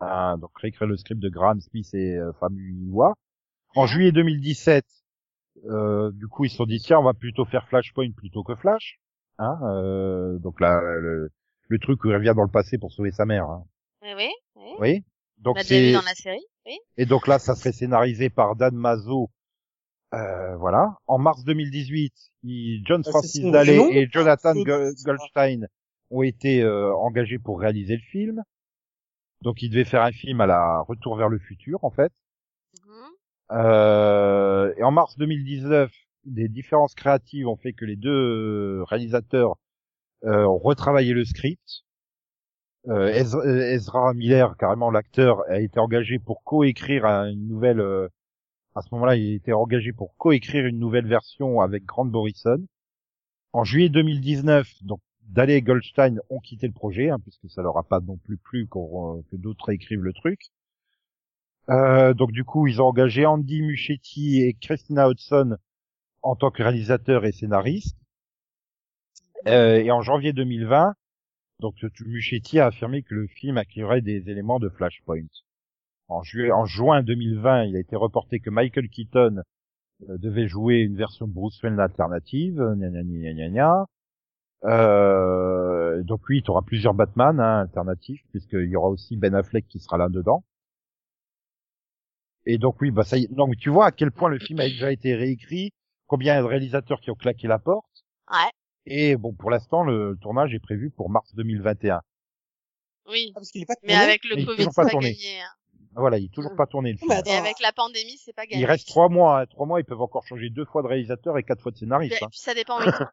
hein, donc réécrire le script de Graham Smith et euh, Famuyiwa. En Ouais. juillet 2017, euh, du coup ils se sont dit tiens on va plutôt faire Flashpoint plutôt que Flash, hein, euh, donc là le, le truc où il revient dans le passé pour sauver sa mère, hein. Oui, oui, oui. Donc l'a déjà vu c'est dans la série. Oui. et donc là ça serait scénarisé par Dan Mazo. Euh, voilà. En mars 2018, il- John Francis Daley et Jonathan Goldstein ont été euh, engagés pour réaliser le film. Donc, ils devaient faire un film à la Retour vers le futur, en fait. Mhm. Euh, et en mars 2019, des différences créatives ont fait que les deux réalisateurs euh, ont retravaillé le script. Euh, Ezra, euh, Ezra Miller, carrément l'acteur, a été engagé pour coécrire un- une nouvelle. euh, à ce moment-là, il été engagé pour coécrire une nouvelle version avec Grant Morrison. En juillet 2019, donc Daley et Goldstein ont quitté le projet, hein, puisque ça leur a pas non plus plu qu'on- euh, que d'autres écrivent le truc. Euh, donc du coup, ils ont engagé Andy Muschietti et Christina Hudson en tant que réalisateurs et scénaristes. Et en janvier 2020, donc Muschietti a affirmé que le film accueillerait des éléments de Flashpoint. En, en juin 2020, il a été reporté que Michael Keaton euh, devait jouer une version Bruce Wayne alternative. Gna gna. Euh, donc oui, tu auras plusieurs Batman hein, alternatifs, puisqu'il y aura aussi Ben Affleck qui sera là dedans. Et donc oui, bah ça y est. Donc tu vois à quel point le film a déjà été réécrit, combien de réalisateurs qui ont claqué la porte. Ouais. Et bon, pour l'instant, le tournage est prévu pour mars 2021. Oui. Ah, parce qu'il est pas Mais tourné. avec le Mais il est Covid, toujours c'est pas pas tourné. gagné. hein. Voilà, il est toujours pas tourné le Mais film. attends, Et avec la pandémie, c'est pas gagné. Il reste trois mois, hein. trois mois, ils peuvent encore changer deux fois de réalisateur et quatre fois de scénariste. hein. puis ça dépend.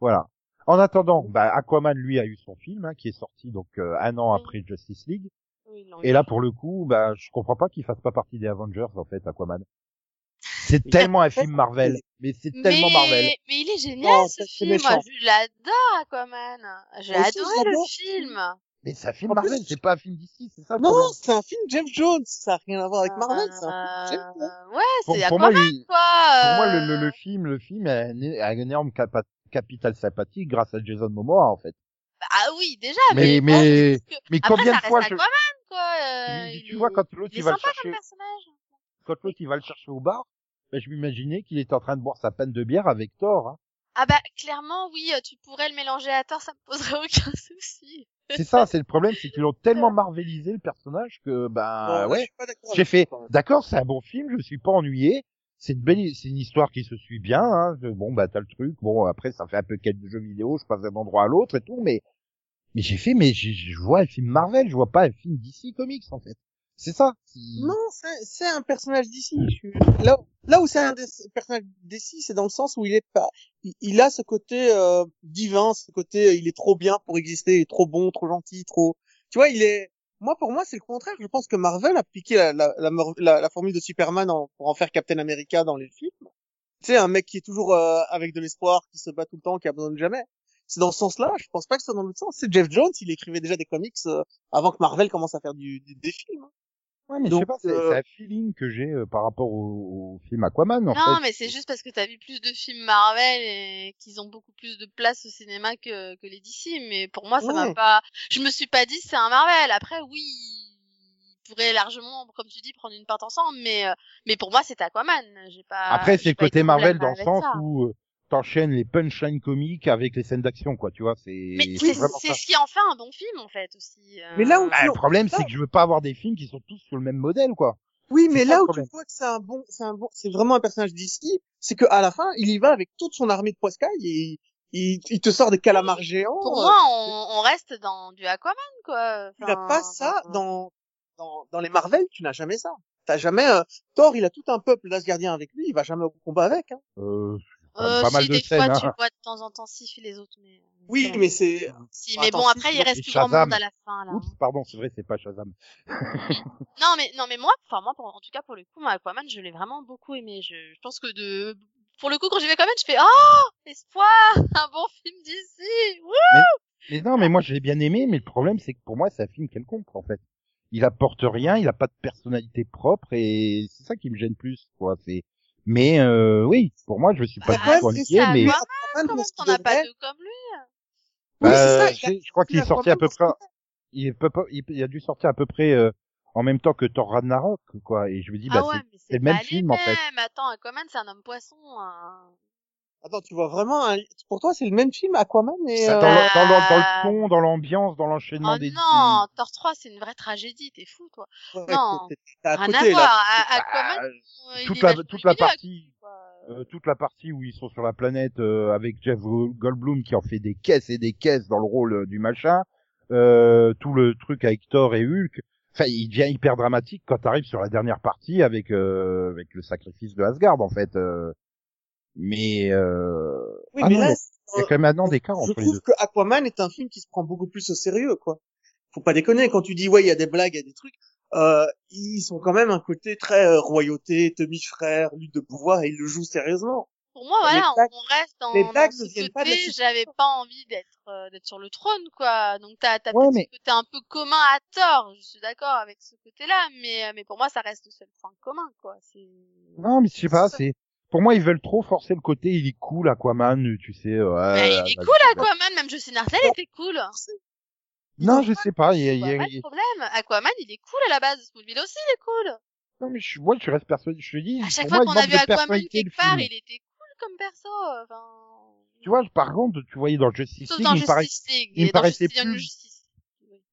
Voilà. En attendant, bah, Aquaman lui a eu son film hein, qui est sorti donc euh, un an Oui. après Justice League. Oui, Et là, pour le coup, bah, je comprends pas qu'il fasse pas partie des Avengers en fait, Aquaman. C'est tellement un film Marvel, mais c'est tellement mais... Marvel. mais il est génial Oh, ce film, moi je l'adore Aquaman. J'ai Moi adoré le film. Mais c'est un film En plus, Marvel, c'est pas un film d'ici, c'est ça Non, c'est un film Jeff Jones. Ça a rien à voir avec Marvel. C'est un Euh, film Jeff Jones. Ouais, c'est pour moi, Aquaman il- quoi. pour moi, le, euh, le, le film, le film a un, a un énorme capa- capital sympathique grâce à Jason Momoa en fait. Ah oui, déjà. Mais- mais- parce que- Mais Après, combien ça de fois reste je... Aquaman quoi. euh, tu est- vois quand l'autre il il va le chercher, quand l'autre il va le chercher au bar, ben, je m'imaginais qu'il était en train de boire sa panne de bière avec Thor. Hein. Ah bah clairement oui, euh, tu pourrais le mélanger à tort, ça me poserait aucun souci. C'est ça, c'est le problème, c'est qu'ils ont tellement marvelisé le personnage que ben Non, ouais. J'ai fait, toi. d'accord, c'est un bon film, je me suis pas ennuyé. C'est une belle, c'est une histoire qui se suit bien. Hein. Bon, bah t'as le truc. Bon, après ça fait un peu quel jeu vidéo, je passe d'un endroit à l'autre et tout, mais mais j'ai fait, mais je vois un film Marvel, je vois pas un film DC Comics en fait. C'est ça. C'est- Non, c'est- c'est un personnage d'ici. Là, là où c'est un des personnages d'ici, c'est dans le sens où il est pas, il, a ce côté euh, divin, ce côté, euh, il est trop bien pour exister, il est trop bon, trop gentil, trop. Tu vois, il est. Moi, pour moi, c'est le contraire. Je pense que Marvel a piqué la, la, la, la- formule de Superman en- pour en faire Captain America dans les films. Tu sais, un mec qui est toujours euh, avec de l'espoir, qui se bat tout le temps, qui abandonne jamais. C'est dans ce sens-là. Je pense pas que ce soit dans l'autre sens. C'est Jeff Jones, il écrivait déjà des comics euh, avant que Marvel commence à faire du, du- des films. Ouais, mais Donc, je sais pas, c'est euh, c'est un feeling que j'ai euh, par rapport au, au film Aquaman en non, fait. mais c'est juste parce que t'as vu plus de films Marvel et qu'ils ont beaucoup plus de place au cinéma que, que les DC. Mais pour moi, ça m'a Ouais. pas. Je me suis pas dit c'est un Marvel. Après, oui, ils pourraient largement, comme tu dis, prendre une part ensemble. Mais euh, mais pour moi, c'est Aquaman. J'ai pas. Après, c'est le côté Marvel dans le sens ça. où euh, t'enchaînes les punchlines comiques avec les scènes d'action, quoi. Tu vois, c'est Mais c'est ce qui en fait un bon film en fait aussi. euh. Mais là où Bah, tu- le problème, c'est que je veux pas avoir des films qui sont tous sur le même modèle, quoi. Oui, mais là où problème. tu vois que c'est un bon, c'est un bon, c'est vraiment un personnage d'ici, c'est que à la fin, il y va avec toute son armée de poiscailles et il, il te sort des calamars géants. Pour euh, moi, on, on reste dans du Aquaman quoi. tu n'as Enfin, pas ça dans, dans, dans les Marvel, tu n'as jamais ça. T'as jamais, euh, Thor, il a tout un peuple d'Asgardiens avec lui, il va jamais au combat avec, hein. Euh, Euh, pas si, mal de des scènes. fois, hein. tu vois de temps en temps Sif et les autres, mais. Oui, mais c'est, Si, mais bon, après, il reste plus grand monde à la fin, là. Oups, pardon, c'est vrai, c'est pas Shazam. Non, mais, non, mais moi, enfin, moi, pour, en tout cas, pour le coup, moi, Aquaman, je l'ai vraiment beaucoup aimé. Je, je pense que de, pour le coup, quand j'y vais Aquaman, je fais, oh, espoir, un bon film d'ici, Wouh Mais non, mais moi, je l'ai bien aimé, mais le problème, c'est que pour moi, c'est un film quelconque, en fait. Il apporte rien, il a pas de personnalité propre, et c'est ça qui me gêne plus, quoi. C'est, mais euh, oui, pour moi, je suis pas Ah, du tout inquiet, mais t'en qu'il as pas deux comme lui. Oui, c'est Bah, ça, je, a- je crois qu'il est sorti à peu près, il, est peu- il, il a dû sortir à peu près euh, en même temps que Thor Ragnarok, quoi. Et je me dis, bah, ah ouais, c'est- mais le même pas film, en fait. mêmes. Attends, Aquaman, c'est un homme poisson. hein. Attends, tu vois vraiment un... pour toi, c'est le même film, Aquaman et, Ça, euh, dans, le, dans, le, dans Euh, le ton, dans l'ambiance, dans l'enchaînement Oh des. non, Thor 3, c'est une vraie tragédie, t'es fou, toi. ouais, non. à Rien côté, à voir. A- Bah, Aquaman, euh, il toute la toute la partie quoi. euh, toute la partie où ils sont sur la planète euh, avec Jeff Go- Goldblum qui en fait des caisses et des caisses dans le rôle euh, du machin euh, tout le truc avec Thor et Hulk enfin il devient hyper dramatique quand t'arrives sur la dernière partie avec euh, avec le sacrifice de Asgard en fait euh. Mais euh... Oui, ah mais non, là, il y a quand même un an d'écart je entre les trouve deux que Aquaman est un film qui se prend beaucoup plus au sérieux, quoi. Faut pas déconner quand tu dis ouais, il y a des blagues, il y a des trucs. Euh, ils sont quand même un côté très euh, royauté, demi-frère, lutte de pouvoir, et ils le jouent sérieusement. Pour moi, Les voilà, blagues- on reste dans, les dans blagues ce côté, j'avais pas envie d'être euh, d'être sur le trône, quoi. Donc t'as t'as Ouais, mais- ce côté un peu commun à tort, je suis d'accord avec ce côté-là, mais mais pour moi, ça reste le seul point commun, quoi. Non mais je sais pas c'est pour moi ils veulent trop forcer le côté il est cool Aquaman tu sais euh, Mais il est cool, Aquaman, même Justin Martel était cool. non je sais pas il y a, y a- pas de problème. Aquaman, il est cool à la base. Smallville aussi, il est cool. Non, mais je, moi, je reste persuadé, je te dis. À chaque fois qu'on a vu Aquaman quelque le part, il était cool comme perso. Enfin... Tu vois, par contre, tu voyais dans Justice Sauf League, dans il paraît, Justice League. il me paraissait Justice plus- Justice.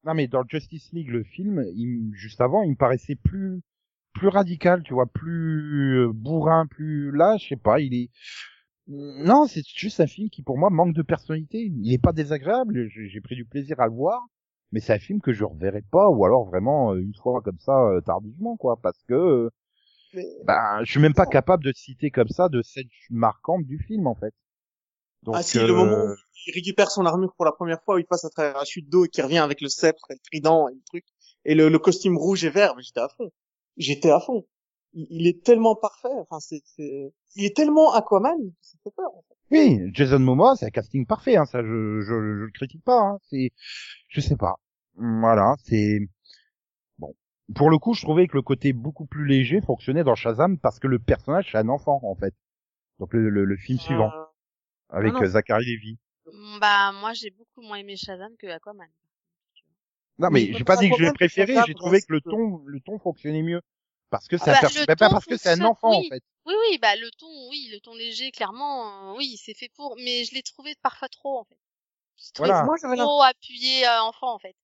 Non, mais dans Justice League, le film, il, juste avant, il me paraissait plus, plus radical, tu vois, plus euh, bourrin, plus, là, je sais pas, il est, Non, c'est juste un film qui pour moi manque de personnalité. Il est pas désagréable, j'ai pris du plaisir à le voir, mais c'est un film que je reverrai pas ou alors vraiment euh, une fois comme ça euh, tardivement quoi, parce que Mais- ben je suis même pas capable de citer comme ça de scènes marquantes du film en fait. Donc, ah si, euh, le moment où il récupère son armure pour la première fois, où il passe à travers la chute d'eau et qui revient avec le sceptre et le trident et le truc, et le, le costume rouge et vert, mais j'étais à fond. J'étais à fond. Il, il est tellement parfait, enfin c'est, c'est... il est tellement Aquaman, ça fait peur. en fait. Oui, Jason Momoa, c'est un casting parfait, hein, ça je, je, je le critique pas, hein, c'est, je sais pas. Voilà, c'est bon. Pour le coup, je trouvais que le côté beaucoup plus léger fonctionnait dans Shazam parce que le personnage c'est un enfant en fait. Donc le, le, le film suivant Euh, avec non. euh, Zachary Levi. Mm, Bah, moi, j'ai beaucoup moins aimé Shazam que Aquaman. Non mais j'ai pas dit que je l'ai préféré, j'ai trouvé que le ton le ton fonctionnait mieux parce que c'est Ah un bah, pas ton parce que c'est un enfant oui. en fait. Oui, oui, bah, le ton, oui, le ton léger, clairement, euh, oui, c'est fait pour, mais je l'ai trouvé parfois trop, en fait. Je l'ai trouvé Voilà. Moi trop appuyé euh, enfant, en fait.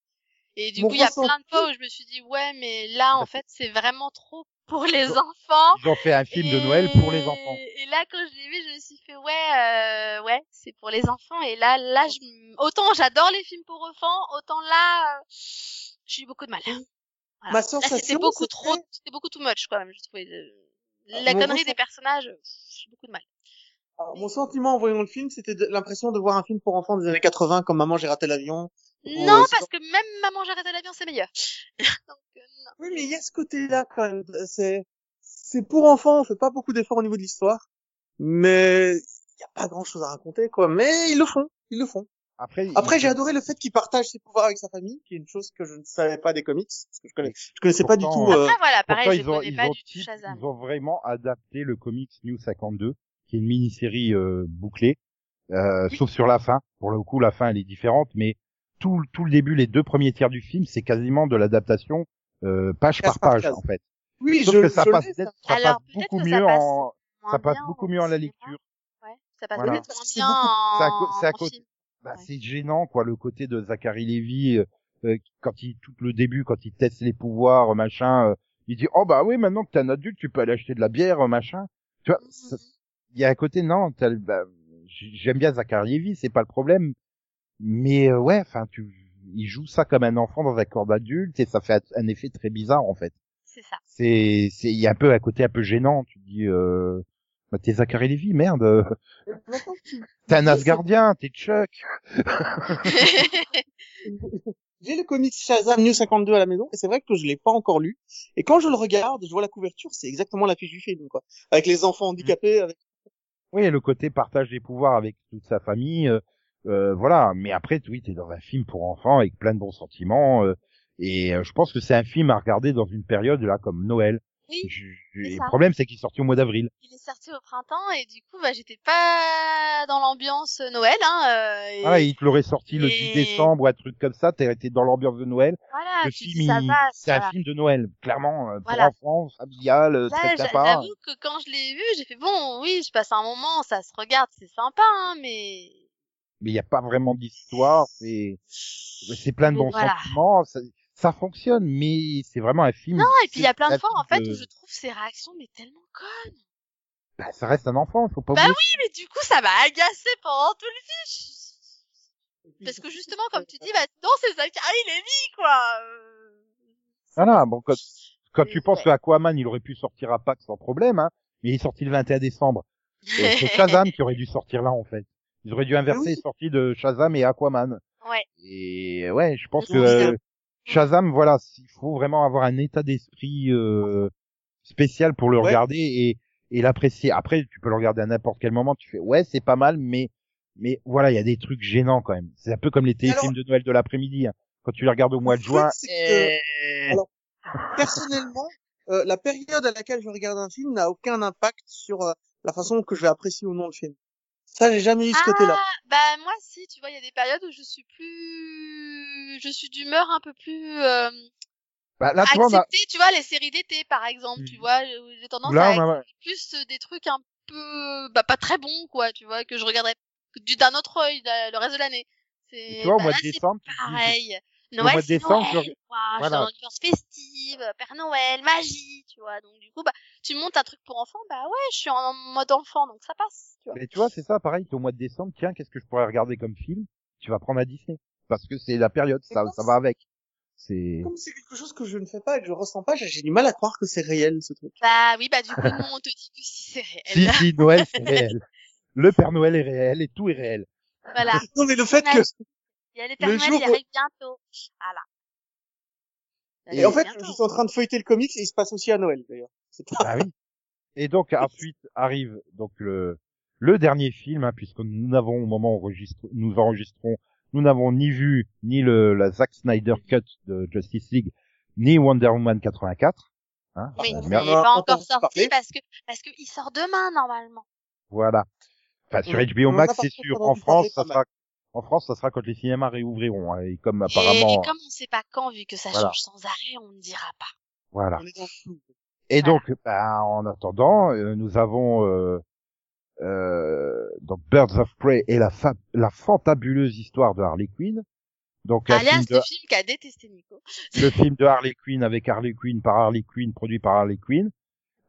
Et du Mon coup, il y a plein de fois où je me suis dit, ouais, mais là, en fait, c'est vraiment trop pour les enfants. Ils ont fait un film de Noël pour les enfants. Et là, quand je l'ai vu, je me suis fait, ouais, euh, ouais, c'est pour les enfants. Et là, là, je, autant j'adore les films pour enfants, autant là, euh, j'ai eu beaucoup de mal. Voilà. Ma sensation, c'était beaucoup trop, c'était beaucoup too much, quand même, je trouvais. Ah, La mon connerie des personnages, j'ai beaucoup de mal. Alors, mon sentiment en voyant le film, c'était l'impression de voir un film pour enfants des années 80, comme Maman j'ai raté l'avion. Non, Ouais, c'est parce que même Maman, j'ai arrêté l'avion, c'est meilleur. Donc, euh, non. Oui, mais il y a ce côté-là quand même. C'est, c'est pour enfants, on fait pas beaucoup d'efforts au niveau de l'histoire, mais il y a pas grand-chose à raconter, quoi. Mais ils le font, ils le font. Après, j'ai adoré le fait qu'il partage ses pouvoirs avec sa famille, qui est une chose que je ne savais pas des comics, parce que je connais, je connaissais pas du tout. euh, Après, voilà, pareil, Pourtant, je ils ont, connais ils, pas ont du tout Shazam. ils ont vraiment adapté le comics New 52, qui est une mini-série euh, bouclée, euh, sauf sur la fin. Pour le coup, la fin, elle est différente, mais tout, tout le début, les deux premiers tiers du film, c'est quasiment de l'adaptation euh, page par page, en fait. Oui, Sauf je, que ça je passe, ça. ça Alors, passe peut-être beaucoup que ça mieux passe en, ça passe beaucoup au mieux en la lecture. Ouais, ça passe Voilà. peut-être bien en, c'est à co- à. Bah, Ouais. c'est gênant, quoi, le côté de Zachary Levi, euh, euh, quand il, tout le début, quand il teste les pouvoirs, machin, euh, il dit, oh bah oui, maintenant que t'es un adulte, tu peux aller acheter de la bière, machin. Tu vois, Mhm. il y a un côté non bah, j'aime bien Zachary Levi c'est pas le problème mais euh, ouais enfin tu il joue ça comme un enfant dans un corps d'adulte et ça fait un effet très bizarre en fait C'est ça. c'est c'est il y a un peu un côté un peu gênant tu te dis euh, bah, t'es Zachary Levi merde t'es un Asgardien t'es Chuck J'ai le comics Shazam New 52 à la maison, et c'est vrai que je l'ai pas encore lu. Et quand je le regarde, je vois la couverture, c'est exactement l'affiche du film, quoi. Avec les enfants handicapés, avec oui le côté partage des pouvoirs avec toute sa famille euh, voilà mais après oui t'es dans un film pour enfants avec plein de bons sentiments euh, et euh, je pense que c'est un film à regarder dans une période là comme Noël oui, Je- je- le problème c'est qu'il est sorti au mois d'avril il est sorti au printemps et du coup, bah, j'étais pas dans l'ambiance Noël, hein. euh, et Ah, il te l'aurait sorti le Et- 10 décembre ou un truc comme ça, t'aurais été dans l'ambiance de Noël. voilà, le film, ça il- c'est un film de Noël, clairement, euh, pour Voilà. enfants, familial, très sympa. j'avoue que quand je l'ai vu, j'ai fait bon, oui, je passe un moment, ça se regarde, c'est sympa, hein, mais Mais il n'y a pas vraiment d'histoire, c'est, c'est plein de bons voilà. sentiments, ça, ça fonctionne, mais c'est vraiment un film. non. Et puis il y a plein de fois, en fait, où je trouve ces réactions mais tellement connes. bah, ça reste un enfant, faut pas Bah oublier. Oui, mais du coup, ça m'a agacé pendant tout le film. Parce que justement, comme tu dis, bah non, c'est Zachary Levi, quoi. euh, Voilà, bon, quand, quand tu penses ouais. que Aquaman, il aurait pu sortir à Pâques sans problème, hein, mais il est sorti le 21 décembre. Et c'est Shazam qui aurait dû sortir là, en fait. Ils auraient dû inverser Oui. les sorties de Shazam et Aquaman. Ouais. Et ouais, je pense que Shazam, voilà, il faut vraiment avoir un état d'esprit euh, spécial pour le Ouais. regarder et, et l'apprécier. Après, tu peux le regarder à n'importe quel moment. Tu fais, ouais, c'est pas mal, mais mais voilà, il y a des trucs gênants quand même. C'est un peu comme les téléfilms de Noël de l'après-midi. hein. Quand tu les regardes au mois de juin, c'est que- eh, Alors, personnellement, euh, la période à laquelle je regarde un film n'a aucun impact sur euh, la façon que je vais apprécier ou non le film. Ça, j'ai jamais eu ce côté-là. Ah, bah moi si, tu vois, il y a des périodes où je suis plus, je suis d'humeur un peu plus euh, bah, là, a, accepter, tu vois, les séries d'été par exemple, tu Mhm. vois, où j'ai tendance Là, à a- plus des trucs un peu, bah pas très bons quoi, tu vois, que je regarderais du d'un autre œil le reste de l'année. C'est tu vois, au bah, mois là, de c'est pareil. Noël, mois de décembre, Noël, je- quoi. Voilà. ambiance festive, Père Noël, magie, tu vois. Donc du coup, bah, tu montes un truc pour enfants, bah ouais, je suis en mode enfant, donc ça passe, tu vois. Mais tu vois, c'est ça, pareil, t'es au mois de décembre, tiens, qu'est-ce que je pourrais regarder comme film? Tu vas prendre à Disney. Parce que c'est la période, ça, ça va avec. C'est... Comme c'est quelque chose que je ne fais pas et que je ressens pas, j'ai du mal à croire que c'est réel, ce truc. Bah oui, bah du coup, on te dit que si c'est réel. Si, si, Noël, c'est réel. Le Père Noël est réel et tout est réel. Voilà. Non, mais le fait que, Il y a les Pères Le Noël, jour il où- arrive bientôt. Voilà. Et en fait, bientôt. je suis en train de feuilleter le comics et il se passe aussi à Noël, d'ailleurs. C'est pas... Ah oui. Et donc, ensuite arrive, donc, le, le dernier film, hein, puisque nous n'avons, au moment où enregistre- nous enregistrons, nous n'avons ni vu, ni le, la Zack Snyder Cut de Justice League, ni Wonder Woman 84. Hein, Oui, il n'est pas encore sorti parler. parce que parce que il sort demain normalement. Voilà. Enfin, sur On- HBO Max, c'est sûr. En France, ça sera, en France, ça sera quand les cinémas réouvriront. hein, et comme apparemment, et comme on sait pas quand, vu que ça Voilà. change sans arrêt, on ne dira pas. voilà. On est dans le flou. Et Voilà. donc, ben, en attendant, euh, nous avons euh, euh, donc Birds of Prey et la, fa- la fantabuleuse histoire de Harley Quinn. Donc Alias film de, le film qu'a détesté Nico. le film de Harley Quinn avec Harley Quinn par Harley Quinn, produit par Harley Quinn.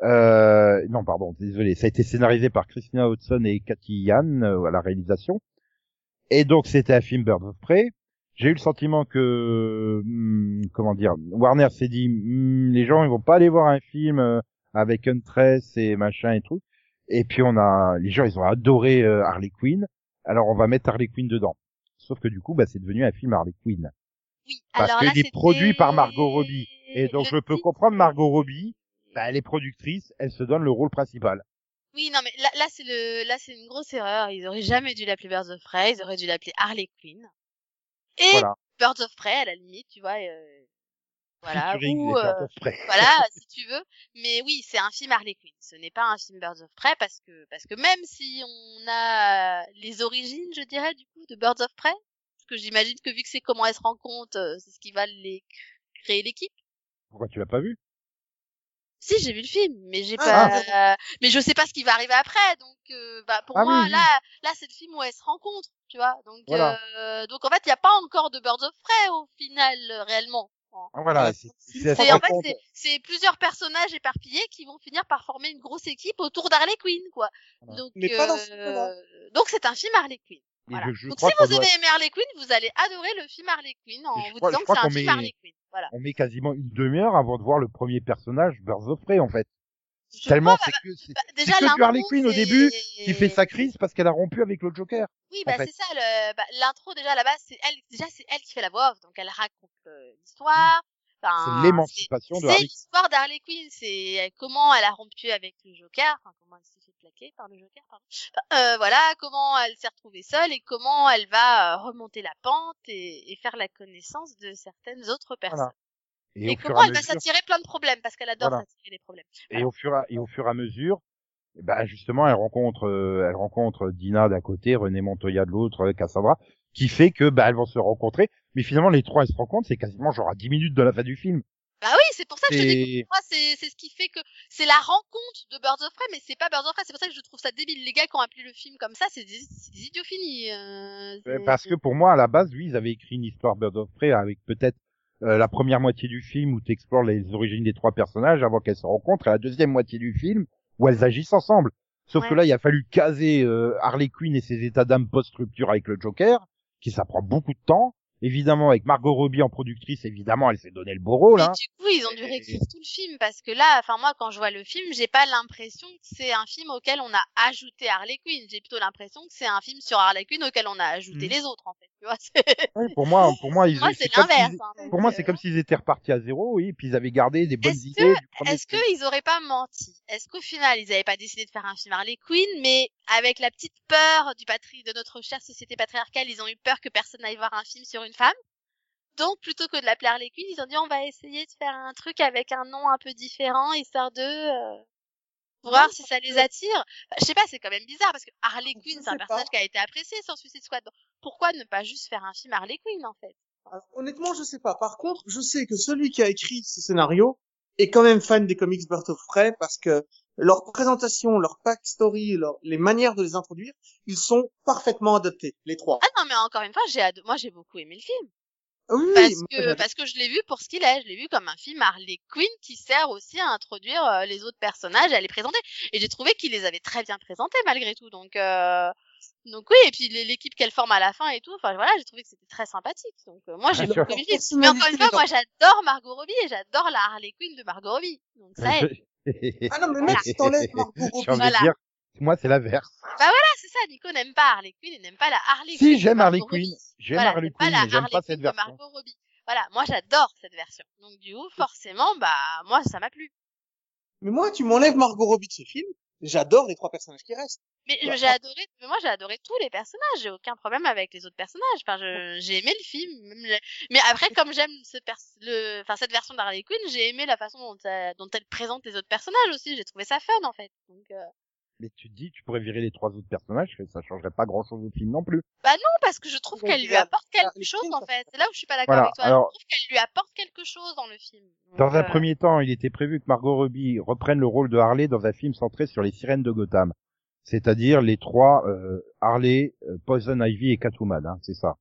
Euh, non, pardon, désolé, ça a été scénarisé par Christina Hodson et Cathy Yan euh, à la réalisation. Et donc c'était un film Birds of Prey. J'ai eu le sentiment que, hmm, comment dire, Warner s'est dit, hmm, les gens ils vont pas aller voir un film euh, avec Huntress et machin et tout. Et puis on a, les gens ils ont adoré euh, Harley Quinn. Alors on va mettre Harley Quinn dedans. Sauf que du coup, bah, c'est devenu un film Harley Quinn. Oui, Parce qu'il est produit par Margot Robbie. Et donc le je peux comprendre Margot Robbie, bah, elle est productrice, elle se donne le rôle principal. Oui, non, mais là, là c'est le, là, c'est une grosse erreur. Ils auraient jamais dû l'appeler Birds of Prey. Ils auraient dû l'appeler Harley Quinn. Et Voilà. Birds of Prey, à la limite, tu vois. euh, voilà. Ou, euh, voilà, si tu veux. Mais oui, c'est un film Harley Quinn. Ce n'est pas un film Birds of Prey parce que, parce que même si on a les origines, je dirais, du coup, de Birds of Prey, parce que j'imagine que vu que c'est comment elles se rencontrent, euh, c'est ce qui va les créer l'équipe. Pourquoi tu l'as pas vu? Si, j'ai vu le film, mais j'ai Ah, pas, mais je sais pas ce qui va arriver après, donc euh, bah pour Ah moi oui, oui. là, là c'est le film où elles se rencontrent, tu vois. Donc Voilà. euh, donc en fait il y a pas encore de Birds of Prey au final euh, réellement. Ah, Voilà, c'est en fait c'est plusieurs personnages éparpillés qui vont finir par former une grosse équipe autour d'Harley Quinn quoi. Voilà. Donc euh, donc c'est un film Harley Quinn. Et Voilà. je, je donc si vous doit- aimé Harley Quinn, vous allez adorer le film Harley Quinn en vous crois- disant que c'est un film met- Harley Quinn. Voilà. on met quasiment une demi-heure avant de voir le premier personnage Birds of Prey en fait. Je Tellement c'est que c'est bah, c'est déjà que du l'intro, Harley Quinn au c'est- début qui fait sa crise parce qu'elle a rompu avec le Joker. Oui, bah c'est ça. Le, bah, l'intro déjà à la base, c'est elle. Déjà, c'est elle qui fait la voix off, donc elle raconte euh, l'histoire. Enfin, C'est l'émancipation de c'est Harley. l'histoire d'Harley Quinn. C'est comment elle a rompu avec le Joker. Enfin, comment elle s'est plaquer par le Joker. Pardon. Euh, voilà, comment elle s'est retrouvée seule et comment elle va euh, remonter la pente et, et faire la connaissance de certaines autres personnes. Voilà. Et, Et, comment elle va s'attirer plein de problèmes parce qu'elle adore Voilà. s'attirer des problèmes. et au fur et, et au fur et à mesure, eh ben justement, elle rencontre, euh, elle rencontre Dina d'un côté, René Montoya de l'autre, Cassandra, qui fait que bah elles vont se rencontrer. Mais finalement, les trois elles se rencontrent, c'est quasiment genre à 10 minutes de la fin du film. Bah oui, c'est pour ça que je te dis Et- que pour moi, c'est, c'est ce qui fait que c'est la rencontre de Birds of Prey, mais c'est pas Birds of Prey. C'est pour ça que je trouve ça débile. Les gars qui ont appelé le film comme ça, c'est des, des idiots finis. Euh, Parce que pour moi, à la base, oui, ils avaient écrit une histoire Bird of Prey avec peut-être euh, la première moitié du film où tu explores les origines des trois personnages avant qu'elles se rencontrent, et la deuxième moitié du film où elles agissent ensemble. Sauf Ouais. que là, il a fallu caser euh, Harley Quinn et ses états d'âme post-rupture avec le Joker, qui ça prend beaucoup de temps. Évidemment, avec Margot Robbie en productrice, évidemment, elle s'est donné le beau rôle. Hein. du coup, ils ont dû Et- réécrire tout le film parce que là, enfin moi, quand je vois le film, j'ai pas l'impression que c'est un film auquel on a ajouté Harley Quinn. J'ai plutôt l'impression que c'est un film sur Harley Quinn auquel on a ajouté Mhm. les autres, en fait. Tu vois, Ouais, pour moi, pour moi, ils, moi, c'est l'inverse. hein, Pour moi, euh, c'est comme s'ils étaient repartis à zéro, oui, puis ils avaient gardé des bonnes Est-ce idées Est-ce qu'ils auraient pas menti? Est-ce qu'au final, ils avaient pas décidé de faire un film Harley Quinn, mais avec la petite peur du patrie de notre chère société patriarcale, ils ont eu peur que personne n'aille voir un film sur une femme. Donc, plutôt que de l'appeler Harley Quinn, ils ont dit on va essayer de faire un truc avec un nom un peu différent, histoire de euh, voir si ça les attire. Enfin, je sais pas, c'est quand même bizarre parce que Harley Je Quinn, c'est un personnage pas. qui a été apprécié sur Suicide Squad. Donc, Pourquoi ne pas juste faire un film Harley Quinn en fait? Alors, honnêtement, je sais pas. Par contre, je sais que celui qui a écrit ce scénario est quand même fan des comics Birds of Prey parce que leur présentation, leur backstory, leur, les manières de les introduire, ils sont parfaitement adaptés, les trois. Ah non, mais encore une fois, j'ai moi j'ai beaucoup aimé le film. Ah oui, Parce que, parce que je l'ai vu pour ce qu'il est. Je l'ai vu comme un film Harley Quinn qui sert aussi à introduire euh, les autres personnages et à les présenter. Et j'ai trouvé qu'il les avait très bien présentés malgré tout. Donc, euh, donc oui. Et puis l'équipe qu'elle forme à la fin et tout. Enfin voilà, j'ai trouvé que c'était très sympathique. Donc euh, moi j'ai beaucoup aimé le film. Mais encore une fois, moi j'adore Margot Robbie et j'adore la Harley Quinn de Margot Robbie. Donc ça aide. Ah non, mais mec, si t'enlèves Margot J'ai Robbie, envie Voilà. de dire, moi c'est l'inverse. Ah, c'est ça. Nico n'aime pas Harley Quinn et n'aime pas la Harley Quinn. Si j'aime Harley Quinn, j'aime Voilà, Harley Quinn, mais j'aime pas cette version. Margot Robbie. Voilà, moi j'adore cette version. Donc du coup, forcément, bah moi ça m'a plu. mais moi, tu m'enlèves Margot Robbie de ce film, j'adore les trois personnages qui restent. Mais Bah, j'ai adoré, mais moi j'ai adoré tous les personnages. J'ai aucun problème avec les autres personnages. Enfin, j'ai aimé le film. Mais après, comme j'aime ce pers- le, enfin cette version d'Harley Quinn, j'ai aimé la façon dont elle, dont elle présente les autres personnages aussi. J'ai trouvé ça fun en fait. Donc euh, Mais tu te dis, tu pourrais virer les trois autres personnages, que ça changerait pas grand chose au film non plus. non, parce que je trouve qu'elle lui apporte quelque chose en fait. C'est là où je suis pas d'accord Voilà, avec toi. alors- Je trouve qu'elle lui apporte quelque chose dans le film. Donc, Dans un euh, premier temps, il était prévu que Margot Robbie reprenne le rôle de Harley dans un film centré sur les sirènes de Gotham. C'est-à-dire les trois, euh, Harley, euh, Poison Ivy et Catwoman, hein, c'est ça.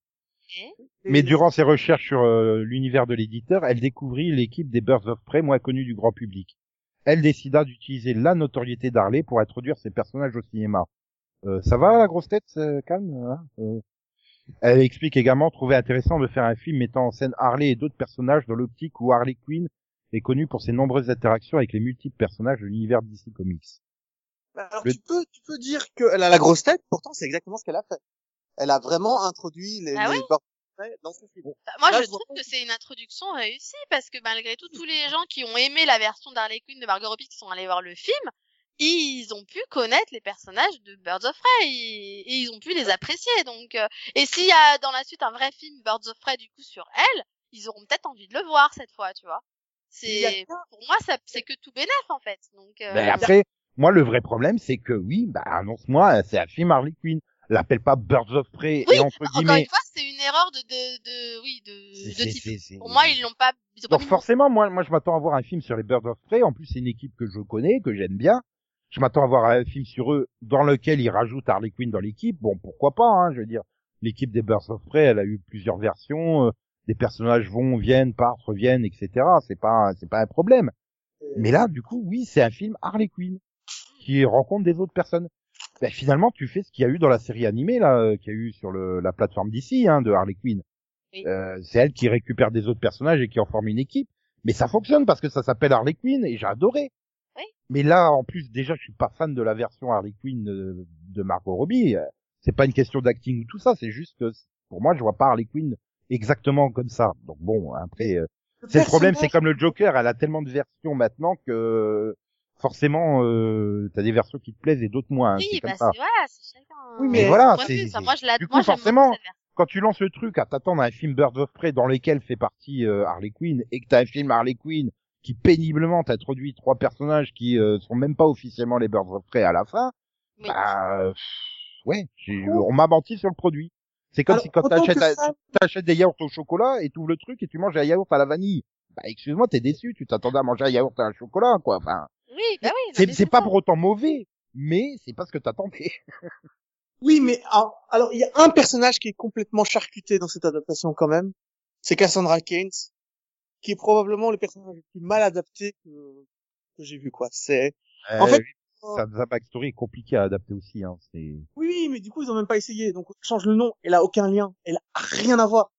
Mais durant ses recherches sur euh, l'univers de l'éditeur, elle découvrit l'équipe des Birds of Prey moins connue du grand public. Elle décida d'utiliser la notoriété d'Harley pour introduire ses personnages au cinéma. Euh, ça va la grosse tête, euh, calme hein Euh, Elle explique également trouver intéressant de faire un film mettant en scène Harley et d'autres personnages dans l'optique où Harley Quinn est connue pour ses nombreuses interactions avec les multiples personnages de l'univers DC Comics. Alors Le- tu peux, tu peux dire qu'elle a la grosse tête, pourtant c'est exactement ce qu'elle a fait. Elle a vraiment introduit les, Ah les oui Dans son. Bah, moi, Là, je trouve que c'est une introduction réussie parce que malgré tout, tous les gens qui ont aimé la version d'Harley Quinn de Margot Robbie qui sont allés voir le film, ils ont pu connaître les personnages de Birds of Prey et, et ils ont pu les apprécier. Donc, euh, et s'il y a dans la suite un vrai film Birds of Prey du coup sur elle, ils auront peut-être envie de le voir cette fois, tu vois. C'est pour moi, ça c'est que tout bénef en fait. Donc, euh, Mais après, moi, le vrai problème, c'est que oui, bah, annonce-moi, c'est un film Harley Quinn. L'appelle pas Birds of Prey Oui, et entre encore guillemets. une fois, c'est une erreur de de, de oui de, de Pour moi, ils l'ont pas. Ils ont pas Donc forcément, moi, moi, je m'attends à voir un film sur les Birds of Prey. En plus, c'est une équipe que je connais, que j'aime bien. Je m'attends à voir un film sur eux dans lequel ils rajoutent Harley Quinn dans l'équipe. Bon, pourquoi pas, hein, je veux dire. L'équipe des Birds of Prey, elle a eu plusieurs versions. euh, des personnages vont, viennent, partent, reviennent, etc. C'est pas, c'est pas un problème. Mais là, du coup, oui, c'est un film Harley Quinn qui rencontre des autres personnes. Ben, finalement, tu fais ce qu'il y a eu dans la série animée là, euh, qu'il y a eu sur le, la plateforme d'ici, hein, de Harley Quinn. Oui. Euh, c'est elle qui récupère des autres personnages et qui en forme une équipe. Mais ça fonctionne parce que ça s'appelle Harley Quinn et j'ai adoré. Oui. Mais là, en plus, déjà, je suis pas fan de la version Harley Quinn de, de Margot Robbie. Euh, C'est pas une question d'acting ou tout ça, c'est juste que pour moi, je vois pas Harley Quinn exactement comme ça. Donc bon, après, euh, c'est le problème, c'est comme le Joker, elle a tellement de versions maintenant que forcément, euh, t'as des versions qui te plaisent et d'autres moins. hein, Oui, c'est bah c'est voilà, c'est chacun. Oui, Mais mais voilà, c'est- Enfin, moi je du coup, Moi forcément. Quand tu lances le truc à t'attendre à un film Birds of Prey dans lequel fait partie euh, Harley Quinn et que t'as un film Harley Quinn qui péniblement t'introduit trois personnages qui euh, sont même pas officiellement les Birds of Prey à la fin, Oui. bah euh, ouais, on m'a menti sur le produit. C'est comme Alors, si quand t'achètes un- ça- t'achètes des yaourts au chocolat et tu le truc et tu manges un yaourt à la vanille. Bah excuse-moi, t'es déçu, tu t'attendais à manger un yaourt à la chocolat, quoi. Enfin, Oui, bah oui. c'est c'est pas pour autant mauvais, mais c'est pas ce que t'attendais. Oui, mais alors il y a un personnage qui est complètement charcuté dans cette adaptation quand même. C'est Cassandra Keynes, qui est probablement le personnage le plus mal adapté que, que j'ai vu quoi. C'est En fait- sa, sa backstory est compliquée à adapter aussi. Hein. C'est oui, mais du coup ils ont même pas essayé. Donc on change le nom, elle a aucun lien, elle a rien à voir.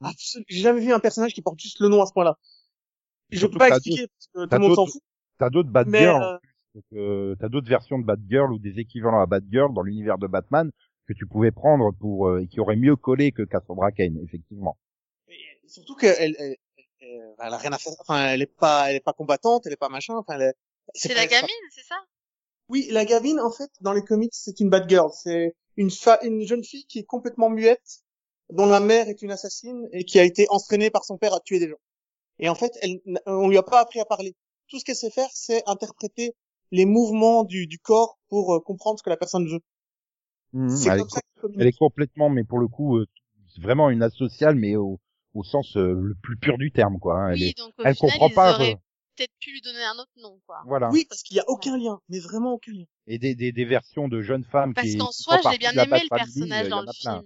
Absolument. J'ai jamais vu un personnage qui porte juste le nom à ce point-là. Je peux pas expliquer parce que tout le monde s'en fout. T'as d'autres Girls, euh. Donc, euh, t'as d'autres versions de Bad Girl ou des équivalents à Bad Girl dans l'univers de Batman que tu pouvais prendre pour euh, et qui auraient mieux collé que Cassandra Cain, effectivement. Et surtout qu'elle elle, elle, elle- elle a rien à faire. Enfin, elle est pas, elle est pas combattante, elle est pas machin. Enfin, elle est- C'est la gamine, c'est ça? Oui, la Gavin, en fait, dans les comics, c'est une bad girl. C'est une fa une jeune fille qui est complètement muette, dont la mère est une assassine et qui a été entraînée par son père à tuer des gens. Et en fait, elle, on lui a pas appris à parler. Tout ce qu'elle sait faire, c'est interpréter les mouvements du, du corps pour euh, comprendre ce que la personne veut. C'est elle, est, comme ça qu'elle communique. elle est complètement, mais pour le coup, euh, vraiment une asociale, mais au, au sens euh, le plus pur du terme, quoi. hein. Elle, Oui, est, donc au elle final, comprend ils pas. auraient euh, peut-être pu lui donner un autre nom, quoi. voilà. Oui, parce qu'il y a aucun lien, mais vraiment aucun lien. Et des, des, des versions de jeunes femmes Parce qui qu'en qui soi, j'ai bien aimé le personnage dans le film. Donc,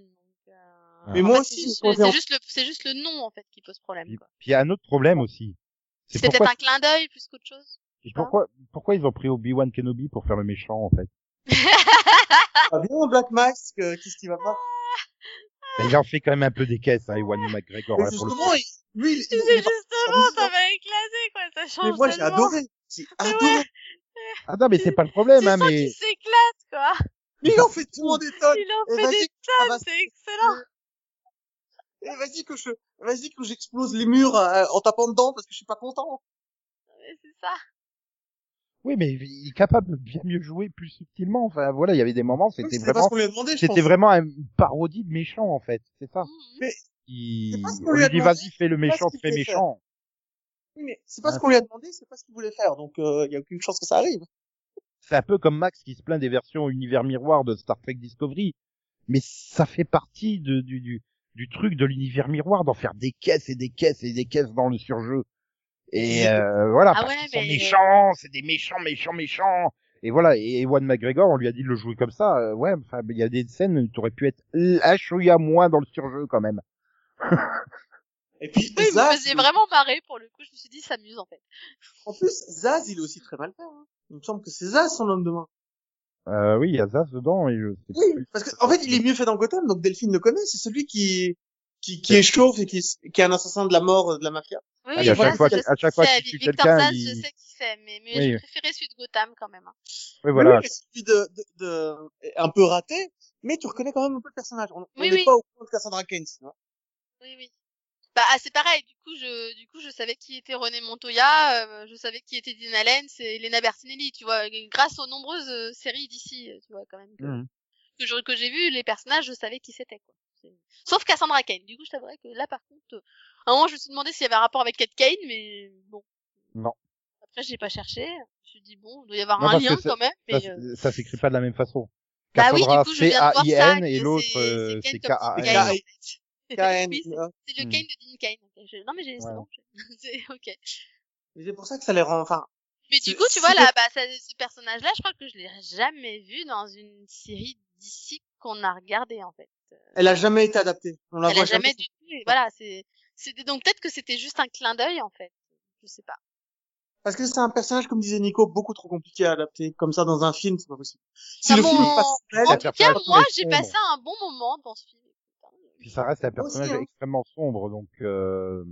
euh, Mais En moi fait, aussi, c'est juste, le- c'est juste le, c'est juste le nom en fait qui pose problème. Quoi. puis il y a un autre problème aussi. C'est C'est peut-être pourquoi, un clin d'œil plus qu'autre chose. et pourquoi, pourquoi ils ont pris Obi-Wan Kenobi pour faire le méchant, en fait? Ah, bien, Black Mask, euh, qu'est-ce qui va pas? Ben, il en fait quand même un peu des caisses, hein, Ewan McGregor. Mais hein, pour le justement, coup. il- lui, il, il, il pas- justement, ça m'a éclaté quoi, ça change Mais moi, j'ai adoré. J'ai adoré. Ah non, mais c'est pas le problème, Tu hein, sens mais qu'il s'éclate quoi. Mais il en fait tout le monde étonne. Il en fait des ah tonnes, c'est excellent. Et vas-y que je, vas-y que j'explose les murs euh, en tapant dedans parce que je suis pas content. Ouais, C'est ça. oui, mais il est capable de bien mieux jouer plus subtilement. Enfin, voilà, il y avait des moments, c'était C'était pas vraiment, ce qu'on lui a demandé, je c'était pense. vraiment une parodie de méchant, en fait. C'est ça. Mhm. Il, C'est pas ce qu'on on lui a dit, vas-y, fais le méchant faire. méchant. Oui, mais c'est pas Ah. ce qu'on lui a demandé, c'est pas ce qu'il voulait faire. Donc, il y a aucune chance que ça arrive. C'est un peu comme Max qui se plaint des versions univers miroir de Star Trek Discovery. Mais ça fait partie de, du, du, du truc de l'univers miroir d'en faire des caisses et des caisses et des caisses dans le surjeu. Et euh, voilà, Ah parce ouais, qu'ils sont mais- méchants, c'est des méchants, méchants, méchants. Et voilà, et Ewan McGregor, on lui a dit de le jouer comme ça. euh, ouais, enfin, il y a des scènes, tu aurais pu être un chouïa moins dans le surjeu quand même. Et puis, Oui, il me Zaz, faisait il- vraiment marrer pour le coup. Je me suis dit, ça s'amuse en fait. en plus, Zaz, il est aussi très mal fait. Hein. Il me semble que c'est Zaz son homme de main. Euh, oui, il y a Zaz dedans. Et je sais Oui, plus. parce que en fait, il est mieux fait dans Gotham, donc Delphine le connaît. C'est celui qui qui, qui est chauve et qui, qui est un assassin de la mort euh, de la mafia. Oui, Ah, oui, à chaque fois à chaque fois qu'il tue Victor quelqu'un, Zaz, il- je sais qui c'est, mais, mais Oui. j'ai préféré celui de Gotham quand même. hein. Oui, voilà. Oui, celui de, de, de, un peu raté, mais tu reconnais quand même un peu le personnage. On Oui, n'est oui. pas au point de Cassandra Kane, tu vois. Oui, oui. Bah, ah, c'est pareil. Du coup, je, du coup, je savais qui était René Montoya, euh, je savais qui était Dean Allen, c'est Elena Bertinelli, tu vois, grâce aux nombreuses euh, séries d'ici, euh, tu vois, quand même, que, Mhm. que j'ai vu, les personnages, je savais qui c'était, quoi. Sauf Cassandra Kane. Du coup, je t'avouerais que là, par contre, euh, à un moment, je me suis demandé s'il y avait un rapport avec Kate Kane, mais bon. Non. Après, j'ai pas cherché. Je me suis dit, bon, il doit y avoir Non, un lien quand même, Ça, mais, euh, ça, ça s'écrit pas de la même façon. bah oui, du Cassandra, coup, je viens de voir ça. C-A-I-N, que et l'autre, c'est- euh, K-A-N. Oui, c'est- euh, le Hmm. Kane de Dean. Je- Non, mais j'ai, c'est Ouais. bon. c'est ok. C'est pour ça que ça les rend, enfin, Mais du coup, tu vois, là, bah, ça- ce personnage-là, je crois que je l'ai jamais vu dans une série d'ici qu'on a regardé, en fait. elle a jamais été adaptée. On la Elle voit a jamais du tout. voilà, c'est, c'était donc peut-être que c'était juste un clin d'œil, en fait. Je sais pas. Parce que c'est un personnage, comme disait Nico, beaucoup trop compliqué à adapter. Comme ça, dans un film, c'est pas possible. Si Ah le bon, film passe En tout cas, moi, j'ai passé un bon moment dans ce film. Puis ça reste un aussi, personnage hein. extrêmement sombre, donc euh,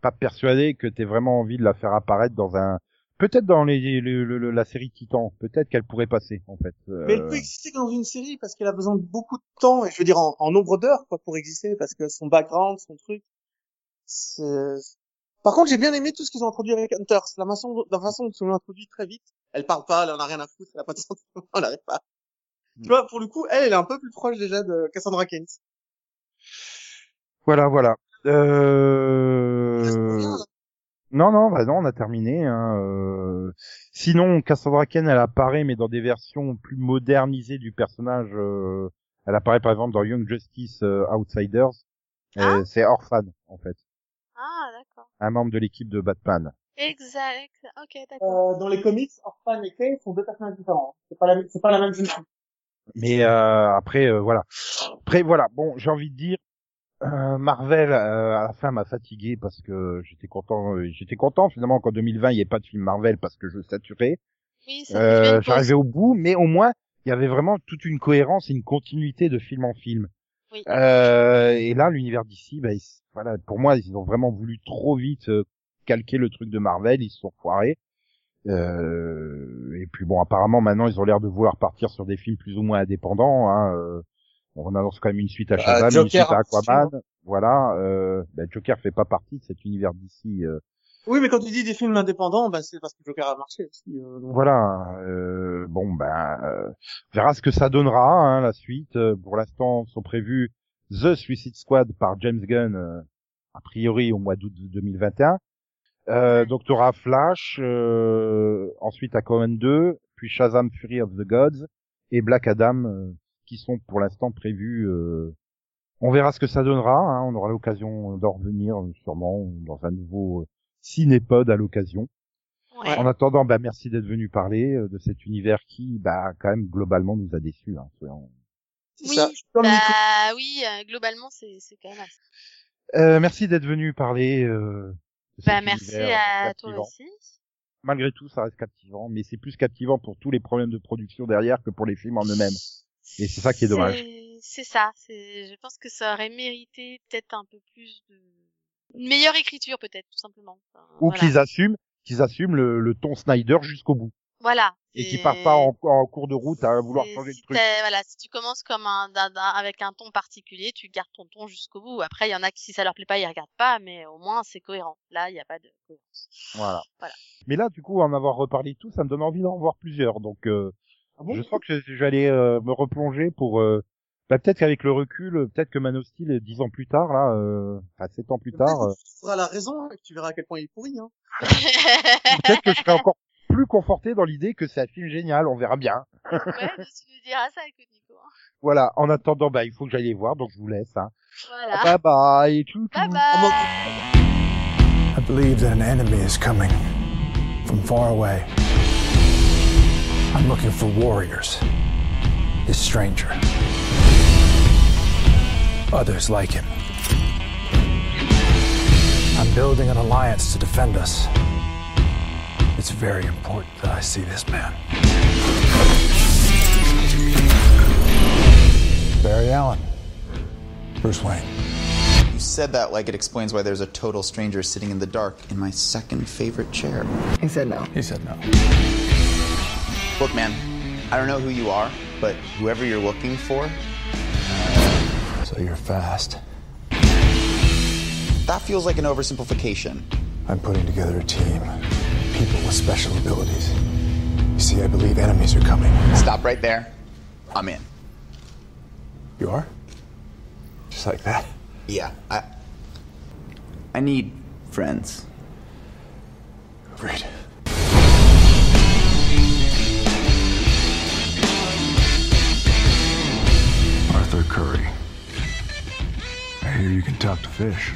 pas persuadé que t'aies vraiment envie de la faire apparaître dans un. Peut-être dans les, le- le- le- la série Titan, peut-être qu'elle pourrait passer en fait. Mais elle Euh, peut exister dans une série parce qu'elle a besoin de beaucoup de temps, et je veux dire en, en nombre d'heures, quoi, pour exister, parce que son background, son truc. Par contre, j'ai bien aimé tout ce qu'ils ont introduit avec Hunter. La façon, la façon dont ils l'ont introduit très vite. Elle parle pas, elle en a rien à foutre, elle a pas de sentiment, elle n'arrive pas. Tu vois, pour le coup, elle, elle est un peu plus proche déjà de Cassandra Kane. Voilà, voilà. Euh... Non, non, bah non, on a terminé. Hein. euh. Sinon, Cassandra Cain, elle apparaît, mais dans des versions plus modernisées du personnage. euh, Elle apparaît par exemple dans Young Justice euh, Outsiders. Euh, C'est Orphan, en fait, Ah, d'accord. un membre de l'équipe de Batman. Exact. Ok, d'accord. Euh, dans les comics, Orphan et Kane sont deux personnages différents. C'est pas la, c'est pas la même jeune fille. Mais euh, après, euh, voilà. Après, voilà. Bon, j'ai envie de dire, euh, Marvel euh, à la fin m'a fatigué parce que j'étais content. euh, j'étais content finalement qu'en 2020 il n'y ait pas de film Marvel parce que je saturais. Oui, Euh. J'arrivais au bout, mais au moins il y avait vraiment toute une cohérence et une continuité de film en film. Oui. Euh, et là, l'univers d'ici, bah, voilà, pour moi, ils ont vraiment voulu trop vite euh, calquer le truc de Marvel, ils se sont foirés. Euh, et puis bon, apparemment maintenant, ils ont l'air de vouloir partir sur des films plus ou moins indépendants. Hein, euh, on annonce quand même une suite à Shazam, une Joker, suite à Aquaman. Voilà, euh, bah, Joker fait pas partie de cet univers d'ici. euh, Oui, mais quand tu dis des films indépendants, bah, c'est parce que Joker a marché aussi. euh. Voilà. euh, bon ben, euh, on verra ce que ça donnera hein, la suite. Euh, pour l'instant, sont prévus The Suicide Squad par James Gunn, euh, a priori au mois d'août 2021. Euh, donc tu auras Flash, euh, ensuite Aquaman 2, puis Shazam Fury of the Gods et Black Adam, euh, qui sont pour l'instant prévus. euh, on verra ce que ça donnera. hein, on aura l'occasion d'en revenir euh, sûrement dans un nouveau euh, cinépod à l'occasion. Ouais. En attendant, bah, merci d'être venu parler euh, de cet univers qui, bah, quand même, globalement, nous a déçus. Hein, soyons- Oui, ça. Bah oui, euh, globalement c'est c'est quand même assez. Euh, merci d'être venu parler. Euh, Bah merci univers à toi aussi. Malgré tout, ça reste captivant, mais c'est plus captivant pour tous les problèmes de production derrière que pour les films en eux-mêmes. Et c'est ça qui est dommage. C'est- ça. C'est. Je pense que ça aurait mérité peut-être un peu plus de une meilleure écriture peut-être tout simplement. Enfin, Ou voilà. qu'ils assument, qu'ils assument le, le ton Snyder jusqu'au bout. Voilà. Et qu'ils partent pas en, en cours de route à vouloir changer si le truc. Voilà, si tu commences comme un, d'un- d'un- avec un ton particulier, tu gardes ton ton jusqu'au bout. Après, il y en a qui, si ça leur plaît pas, ils regardent pas, mais au moins c'est cohérent. Là, il n'y a pas de cohérence. Voilà. Voilà. Mais là, du coup, en avoir reparlé de tout, ça me donne envie d'en revoir plusieurs. Donc, euh, Ah bon? je sens que aller euh, me replonger pour... Euh, bah, peut-être qu'avec le recul, euh, peut-être que Man of Steel, euh, dix ans plus tard, là, euh, enfin, sept ans plus tard, euh, Tu trouveras la raison et tu verras à quel point il est pourri. Hein. peut-être que je serai encore plus conforté dans l'idée que c'est un film génial. On verra bien. ouais, tu nous diras ça, écoute, Nico. Voilà. En attendant, bah, il faut que j'aille voir, donc je vous laisse. Hein. Voilà. Bye bye. Tchou, tchou. Bye bye. I believe that an enemy is coming from far away. I'm looking for warriors. This stranger. Others like him. I'm building an alliance to defend us. It's very important that I see this man. Barry Allen. Bruce Wayne. You said that like it explains why there's a total stranger sitting in the dark in my second favorite chair. He said no. He said no. Look, man, I don't know who you are, but whoever you're looking for, So you're fast. that feels like an oversimplification. I'm putting together a team. People with special abilities. You see, I believe enemies are coming. Stop right there. I'm in. You are? Just like that? Yeah, I. I need friends. Agreed. Arthur Curry. I hear you can talk to fish.